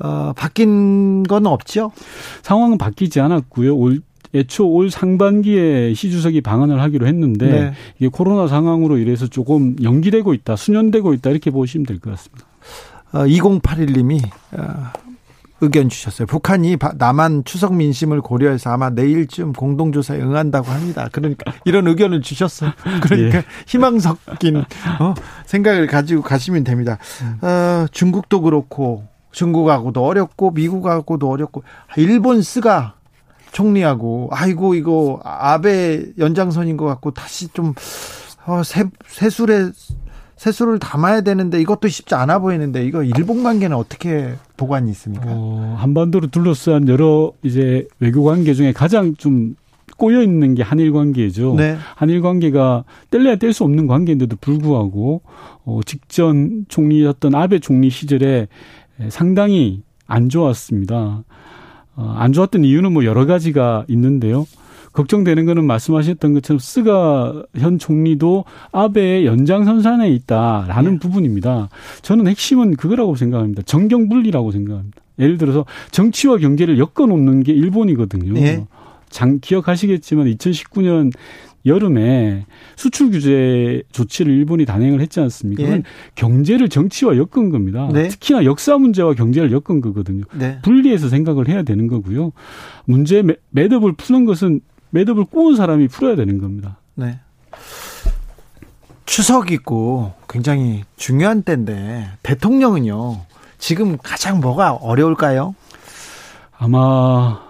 어, 바뀐 건 없죠? 상황은 바뀌지 않았고요. 올 애초 올 상반기에 시 주석이 방한을 하기로 했는데 네. 이게 코로나 상황으로 이래서 조금 연기되고 있다, 수년되고 있다 이렇게 보시면 될 것 같습니다. 어, 2081님이 어, 의견 주셨어요. 북한이 남한 추석 민심을 고려해서 아마 내일쯤 공동조사에 응한다고 합니다. 그러니까 이런 의견을 주셨어요. 그러니까 예. 희망 섞인 어, 생각을 가지고 가시면 됩니다. 어, 중국도 그렇고 중국하고도 어렵고 미국하고도 어렵고 일본 스가 총리하고 아이고 이거 아베 연장선인 것 같고 다시 좀 어, 새, 새술에 세수를 담아야 되는데 이것도 쉽지 않아 보이는데 이거 일본 관계는 어떻게 보관이 있습니까? 어, 한반도를 둘러싼 여러 이제 외교 관계 중에 가장 좀 꼬여 있는 게 한일 관계죠. 네. 한일 관계가 뗄래야 뗄 수 없는 관계인데도 불구하고 어, 직전 총리였던 아베 총리 시절에 상당히 안 좋았습니다. 어, 안 좋았던 이유는 뭐 여러 가지가 있는데요. 걱정되는 거는 말씀하셨던 것처럼 스가 현 총리도 아베의 연장선상에 있다라는 네. 부분입니다. 저는 핵심은 그거라고 생각합니다. 정경 분리라고 생각합니다. 예를 들어서 정치와 경제를 엮어 놓는 게 일본이거든요. 네. 장 기억하시겠지만 2019년 여름에 수출 규제 조치를 일본이 단행을 했지 않습니까? 예. 경제를 정치와 엮은 겁니다. 네. 특히나 역사 문제와 경제를 엮은 거거든요. 네. 분리해서 생각을 해야 되는 거고요. 문제 매듭을 푸는 것은 매듭을 꼬은 사람이 풀어야 되는 겁니다. 네. 추석 있고 굉장히 중요한 때인데 대통령은요 지금 가장 뭐가 어려울까요? 아마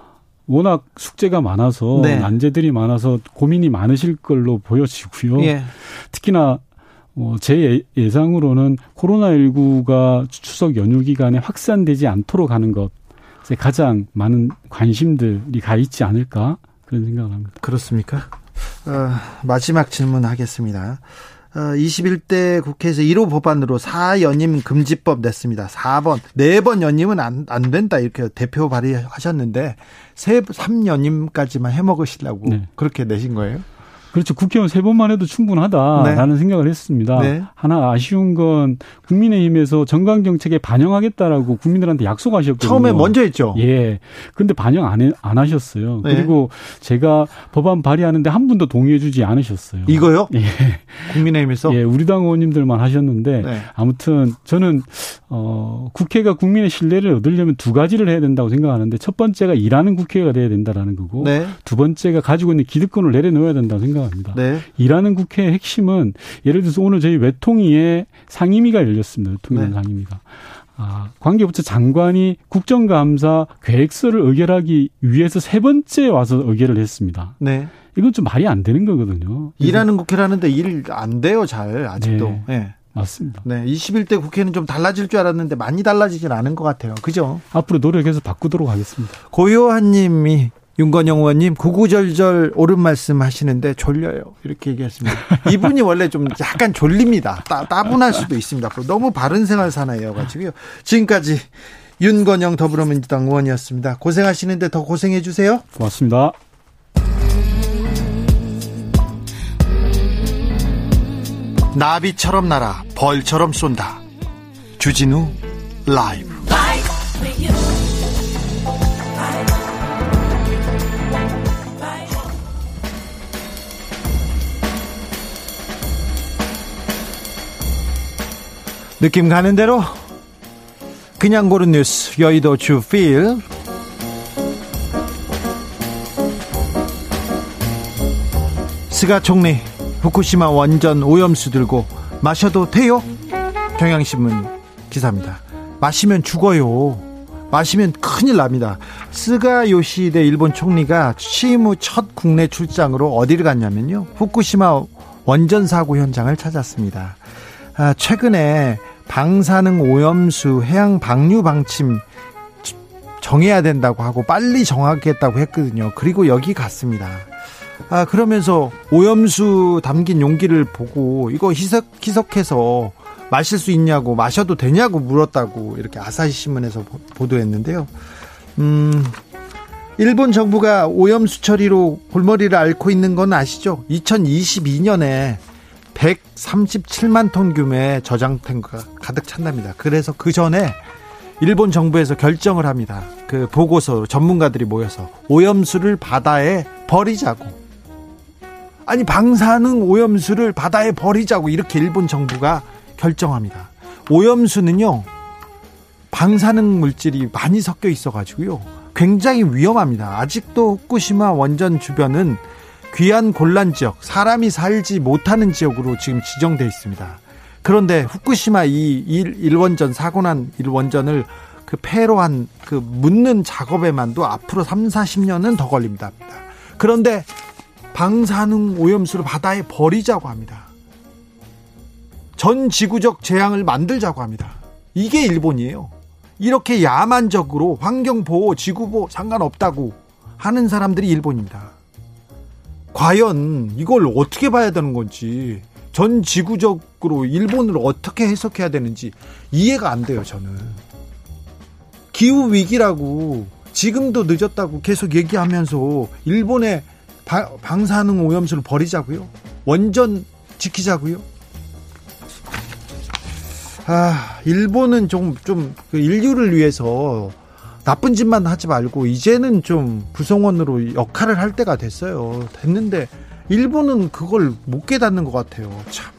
워낙 숙제가 많아서 네. 난제들이 많아서 고민이 많으실 걸로 보여지고요. 예. 특히나 어, 제 예, 예상으로는 코로나19가 추석 연휴 기간에 확산되지 않도록 하는 것에 가장 많은 관심들이 가 있지 않을까 그런 생각을 합니다. 그렇습니까? 어, 마지막 질문 하겠습니다. 어, 21대 국회에서 1호 법안으로 4연임 금지법 냈습니다. 4번, 4번 연임은 안, 안 된다. 이렇게 대표 발의하셨는데, 3, 3연임까지만 해 먹으시려고 네. 그렇게 내신 거예요? 그렇죠. 국회의원 세 번만 해도 충분하다라는 네. 생각을 했습니다. 네. 하나 아쉬운 건 국민의힘에서 정강 정책에 반영하겠다라고 국민들한테 약속하셨거든요. 처음에 먼저 했죠. 예. 근데 반영 안, 해, 안 하셨어요. 네. 그리고 제가 법안 발의하는데 한 분도 동의해 주지 않으셨어요. 이거요? 예. 국민의힘에서? 예. 우리 당 의원님들만 하셨는데 네. 아무튼 저는 어 국회가 국민의 신뢰를 얻으려면 두 가지를 해야 된다고 생각하는데 첫 번째가 일하는 국회가 돼야 된다라는 거고 네. 두 번째가 가지고 있는 기득권을 내려놓아야 된다고 생각합니다. 생각합니다. 네. 일하는 국회의 핵심은 예를 들어서 오늘 저희 외통위에 상임위가 열렸습니다. 외통위원 네. 상임위가. 아, 관계부처 장관이 국정감사 계획서를 의결하기 위해서 세 번째 와서 의결을 했습니다. 네. 이건 좀 말이 안 되는 거거든요. 일하는 국회라는데 일 안 돼요, 잘, 아직도. 네. 네. 맞습니다. 네. 21대 국회는 좀 달라질 줄 알았는데 많이 달라지진 않은 것 같아요. 그죠? 앞으로 노력해서 바꾸도록 하겠습니다. 고요한 님이 윤건영 의원님 구구절절 옳은 말씀 하시는데 졸려요 이렇게 얘기했습니다. 이분이 원래 좀 약간 졸립니다. 따, 따분할 수도 있습니다. 너무 바른 생활 사나이여가지고요. 지금까지 윤건영 더불어민주당 의원이었습니다. 고생하시는데 더 고생해 주세요. 고맙습니다. 나비처럼 날아 벌처럼 쏜다. 주진우 라이브. 느낌 가는 대로 그냥 고른 뉴스 여의도 주필 스가 총리 후쿠시마 원전 오염수 들고 마셔도 돼요? 경향신문 기사입니다. 마시면 죽어요. 마시면 큰일 납니다. 스가 요시대 일본 총리가 취임 후 첫 국내 출장으로 어디를 갔냐면요. 후쿠시마 원전 사고 현장을 찾았습니다. 아, 최근에 방사능 오염수 해양 방류 방침 정해야 된다고 하고 빨리 정하겠다고 했거든요. 그리고 여기 갔습니다. 아, 그러면서 오염수 담긴 용기를 보고 이거 희석, 희석해서 마실 수 있냐고 마셔도 되냐고 물었다고 이렇게 아사히 신문에서 보도했는데요. 음, 일본 정부가 오염수 처리로 골머리를 앓고 있는 건 아시죠? 2022년에 137만 톤 규모의 저장 탱크가 가득 찬답니다. 그래서 그 전에 일본 정부에서 결정을 합니다. 그 보고서 전문가들이 모여서 오염수를 바다에 버리자고. 아니 방사능 오염수를 바다에 버리자고 이렇게 일본 정부가 결정합니다. 오염수는요. 방사능 물질이 많이 섞여 있어 가지고요. 굉장히 위험합니다. 아직도 후쿠시마 원전 주변은 귀한 곤란 지역, 사람이 살지 못하는 지역으로 지금 지정되어 있습니다. 그런데 후쿠시마 이 1, 원전 사고 난 1원전을 그 폐로 한 그 묻는 작업에만도 앞으로 3, 40년은 더 걸립니다. 그런데 방사능 오염수를 바다에 버리자고 합니다. 전 지구적 재앙을 만들자고 합니다. 이게 일본이에요. 이렇게 야만적으로 환경 보호, 지구 보호 상관없다고 하는 사람들이 일본입니다. 과연 이걸 어떻게 봐야 되는 건지 전 지구적으로 일본을 어떻게 해석해야 되는지 이해가 안 돼요, 저는. 기후 위기라고 지금도 늦었다고 계속 얘기하면서 일본의 방사능 오염수를 버리자고요? 원전 지키자고요? 아, 일본은 좀, 좀, 그 인류를 위해서 나쁜 짓만 하지 말고, 이제는 좀 구성원으로 역할을 할 때가 됐어요. 됐는데, 일본은 그걸 못 깨닫는 것 같아요. 참.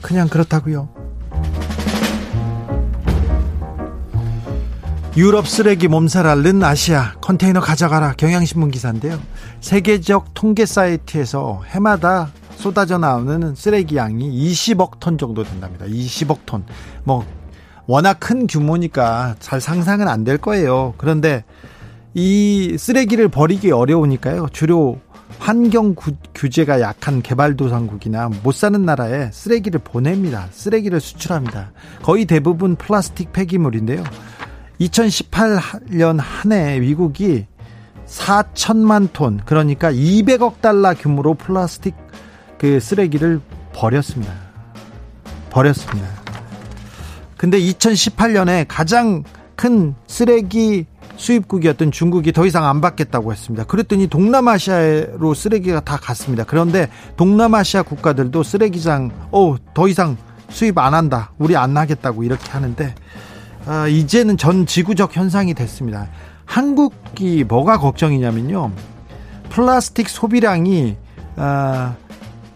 그냥 그렇다고요. 유럽 쓰레기 몸살 앓는 아시아 컨테이너 가져가라 경향신문 기사인데요. 세계적 통계 사이트에서 해마다 쏟아져 나오는 쓰레기 양이 20억 톤 정도 된답니다. 20억 톤. 뭐 워낙 큰 규모니까 잘 상상은 안 될 거예요. 그런데 이 쓰레기를 버리기 어려우니까요. 주로 환경 구, 규제가 약한 개발도상국이나 못 사는 나라에 쓰레기를 보냅니다. 쓰레기를 수출합니다. 거의 대부분 플라스틱 폐기물인데요. 2018년 한 해 미국이 4천만 톤, 그러니까 200억 달러 규모로 플라스틱 그 쓰레기를 버렸습니다. 버렸습니다. 근데 2018년에 가장 큰 쓰레기 수입국이었던 중국이 더 이상 안 받겠다고 했습니다. 그랬더니 동남아시아로 쓰레기가 다 갔습니다. 그런데 동남아시아 국가들도 쓰레기장, 어, 더 이상 수입 안 한다. 우리 안 하겠다고 이렇게 하는데, 아, 이제는 전 지구적 현상이 됐습니다. 한국이 뭐가 걱정이냐면요. 플라스틱 소비량이, 아,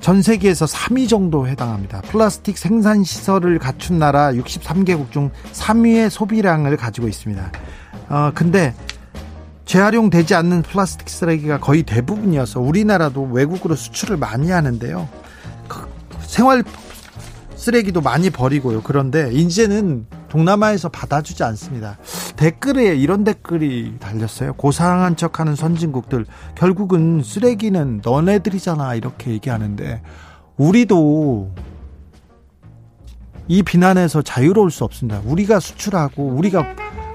전 세계에서 3위 정도 해당합니다. 플라스틱 생산 시설을 갖춘 나라 63개국 중 3위의 소비량을 가지고 있습니다. 어, 근데 재활용되지 않는 플라스틱 쓰레기가 거의 대부분이어서 우리나라도 외국으로 수출을 많이 하는데요. 그 생활 쓰레기도 많이 버리고요. 그런데 이제는 동남아에서 받아주지 않습니다. 댓글에 이런 댓글이 달렸어요. 고상한 척하는 선진국들 결국은 쓰레기는 너네들이잖아 이렇게 얘기하는데 우리도 이 비난에서 자유로울 수 없습니다. 우리가 수출하고 우리가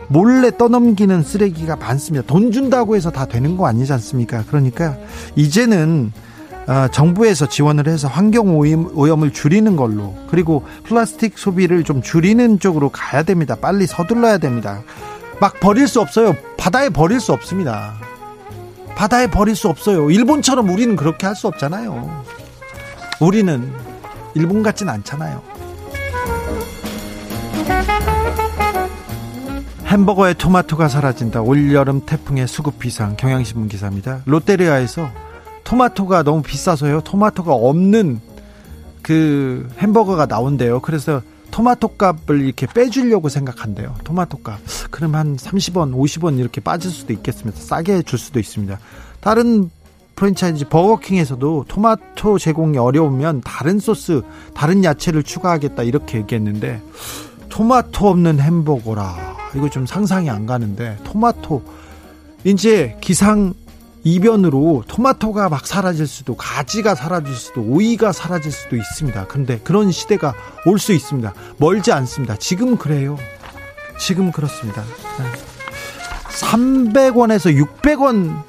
몰래 떠넘기는 쓰레기가 많습니다. 돈 준다고 해서 다 되는 거 아니지 않습니까? 그러니까 이제는 어, 정부에서 지원을 해서 환경 오염, 을 줄이는 걸로 그리고 플라스틱 소비를 좀 줄이는 쪽으로 가야 됩니다. 빨리 서둘러야 됩니다. 막 버릴 수 없어요. 바다에 버릴 수 없습니다. 바다에 버릴 수 없어요. 일본처럼 우리는 그렇게 할 수 없잖아요. 우리는 일본 같진 않잖아요. 햄버거에 토마토가 사라진다. 올여름 태풍의 수급 비상. 경향신문 기사입니다. 롯데리아에서 토마토가 너무 비싸서요. 토마토가 없는 그 햄버거가 나온대요. 그래서 토마토 값을 이렇게 빼주려고 생각한대요. 토마토 값. 그럼 한 30원, 50원 이렇게 빠질 수도 있겠습니다. 싸게 줄 수도 있습니다. 다른 프랜차이즈 버거킹에서도 토마토 제공이 어려우면 다른 소스, 다른 야채를 추가하겠다 이렇게 얘기했는데 토마토 없는 햄버거라. 이거 좀 상상이 안 가는데 토마토 이제 기상 이변으로 토마토가 막 사라질 수도 가지가 사라질 수도 오이가 사라질 수도 있습니다. 그런데 그런 시대가 올 수 있습니다. 멀지 않습니다. 지금 그래요. 지금 그렇습니다. 300원에서 600원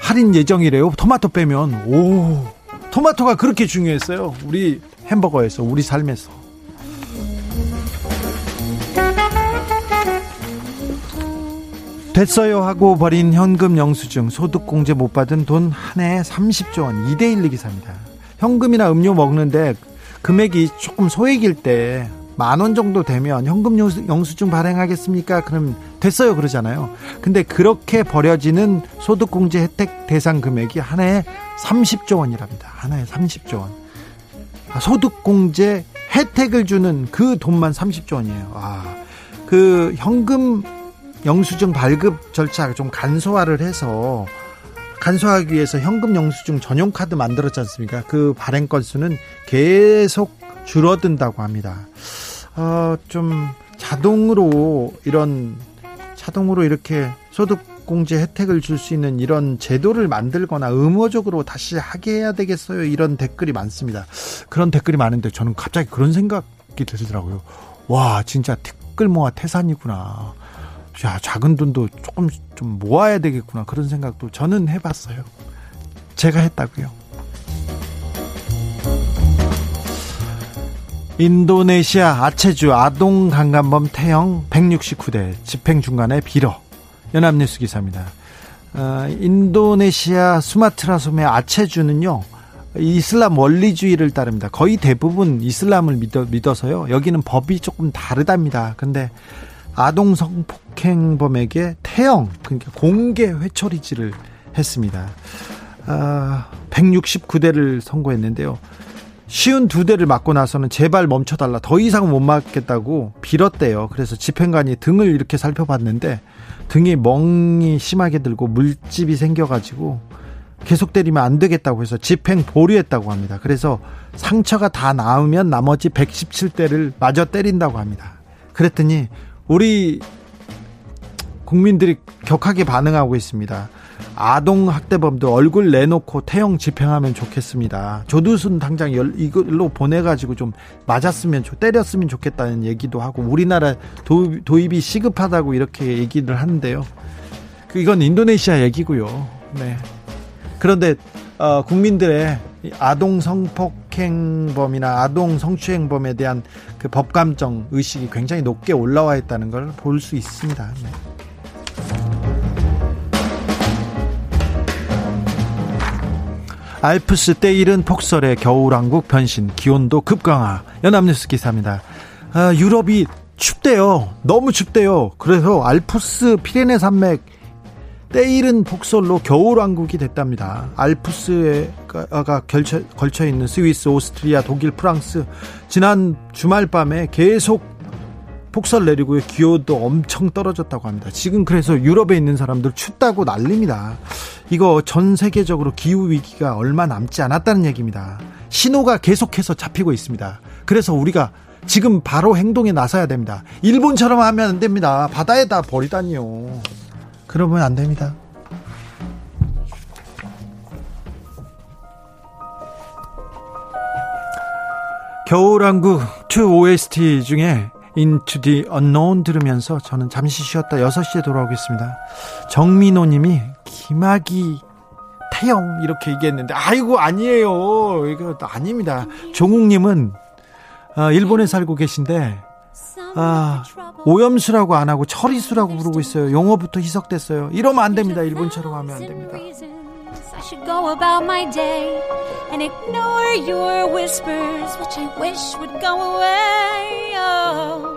할인 예정이래요. 토마토 빼면. 오. 토마토가 그렇게 중요했어요. 우리 햄버거에서, 우리 삶에서. 됐어요 하고 버린 현금 영수증 소득공제 못 받은 돈 한 해에 30조 원 2대1 기사입니다. 현금이나 음료 먹는데 금액이 조금 소액일 때 만 원 정도 되면 현금 영수증 발행하겠습니까? 그럼 됐어요 그러잖아요. 근데 그렇게 버려지는 소득공제 혜택 대상 금액이 한 해에 30조 원이랍니다. 하나에 30조 원. 아, 소득공제 혜택을 주는 그 돈만 30조 원이에요. 아, 그 현금 영수증 발급 절차 좀 간소화를 해서 간소화하기 위해서 현금 영수증 전용 카드 만들었지 않습니까? 그 발행 건수는 계속 줄어든다고 합니다. 어, 좀 자동으로 이런 자동으로 이렇게 소득 공제 혜택을 줄 수 있는 이런 제도를 만들거나 의무적으로 다시 하게 해야 되겠어요. 이런 댓글이 많습니다. 그런 댓글이 많은데 저는 갑자기 그런 생각이 들더라고요. 와, 진짜 댓글 모아 태산이구나. 야, 작은 돈도 조금 좀 모아야 되겠구나. 그런 생각도 저는 해봤어요. 제가 했다고요. 인도네시아 아체주 아동 강간범 태형 169대 집행 중간에 빌어 연합뉴스 기사입니다. 어, 인도네시아 수마트라 섬의 아체주는요 이슬람 원리주의를 따릅니다. 거의 대부분 이슬람을 믿어, 믿어서요 여기는 법이 조금 다르답니다. 근데 아동 성폭행범에게 태형 그러니까 공개 회초리질을 했습니다. 아, 169대를 선고했는데요. 쉬운 두 대를 맞고 나서는 제발 멈춰달라 더 이상 못 맞겠다고 빌었대요. 그래서 집행관이 등을 이렇게 살펴봤는데 등에 멍이 심하게 들고 물집이 생겨가지고 계속 때리면 안 되겠다고 해서 집행 보류했다고 합니다. 그래서 상처가 다 나으면 나머지 117대를 마저 때린다고 합니다. 그랬더니 우리 국민들이 격하게 반응하고 있습니다. 아동 학대범도 얼굴 내놓고 태형 집행하면 좋겠습니다. 조두순 당장 이걸로 보내가지고 좀 맞았으면 때렸으면 좋겠다는 얘기도 하고 우리나라 도, 도입이 시급하다고 이렇게 얘기를 하는데요. 그 이건 인도네시아 얘기고요. 네. 그런데 어, 국민들의 아동 성폭행범이나 아동 성추행범에 대한 그 법감정 의식이 굉장히 높게 올라와 있다는 걸 볼 수 있습니다. 네. 알프스 때이른 폭설에 겨울왕국 변신, 기온도 급강하. 연합뉴스 기사입니다. 아, 유럽이 춥대요. 너무 춥대요. 그래서 알프스 피레네 산맥 때이른 폭설로 겨울왕국이 됐답니다. 알프스가 걸쳐, 걸쳐 있는 스위스, 오스트리아, 독일, 프랑스 지난 주말 밤에 계속 폭설 내리고요. 기온도 엄청 떨어졌다고 합니다. 지금 그래서 유럽에 있는 사람들 춥다고 난립니다. 이거 전 세계적으로 기후 위기가 얼마 남지 않았다는 얘기입니다. 신호가 계속해서 잡히고 있습니다. 그래서 우리가 지금 바로 행동에 나서야 됩니다. 일본처럼 하면 안 됩니다. 바다에다 버리다니요. 그러면 안 됩니다. 겨울왕국 2 OST 중에 Into the Unknown 들으면서 저는 잠시 쉬었다 6시에 돌아오겠습니다. 정민호 님이 김학이 태영 이렇게 얘기했는데 아이고 아니에요. 이거 아닙니다. 종욱 님은 아, 일본에 살고 계신데 아, 오염수라고 안 하고 처리수라고 부르고 있어요. 용어부터 희석됐어요. 이러면 안 됩니다. 일본처럼 하면 안 됩니다. Oh.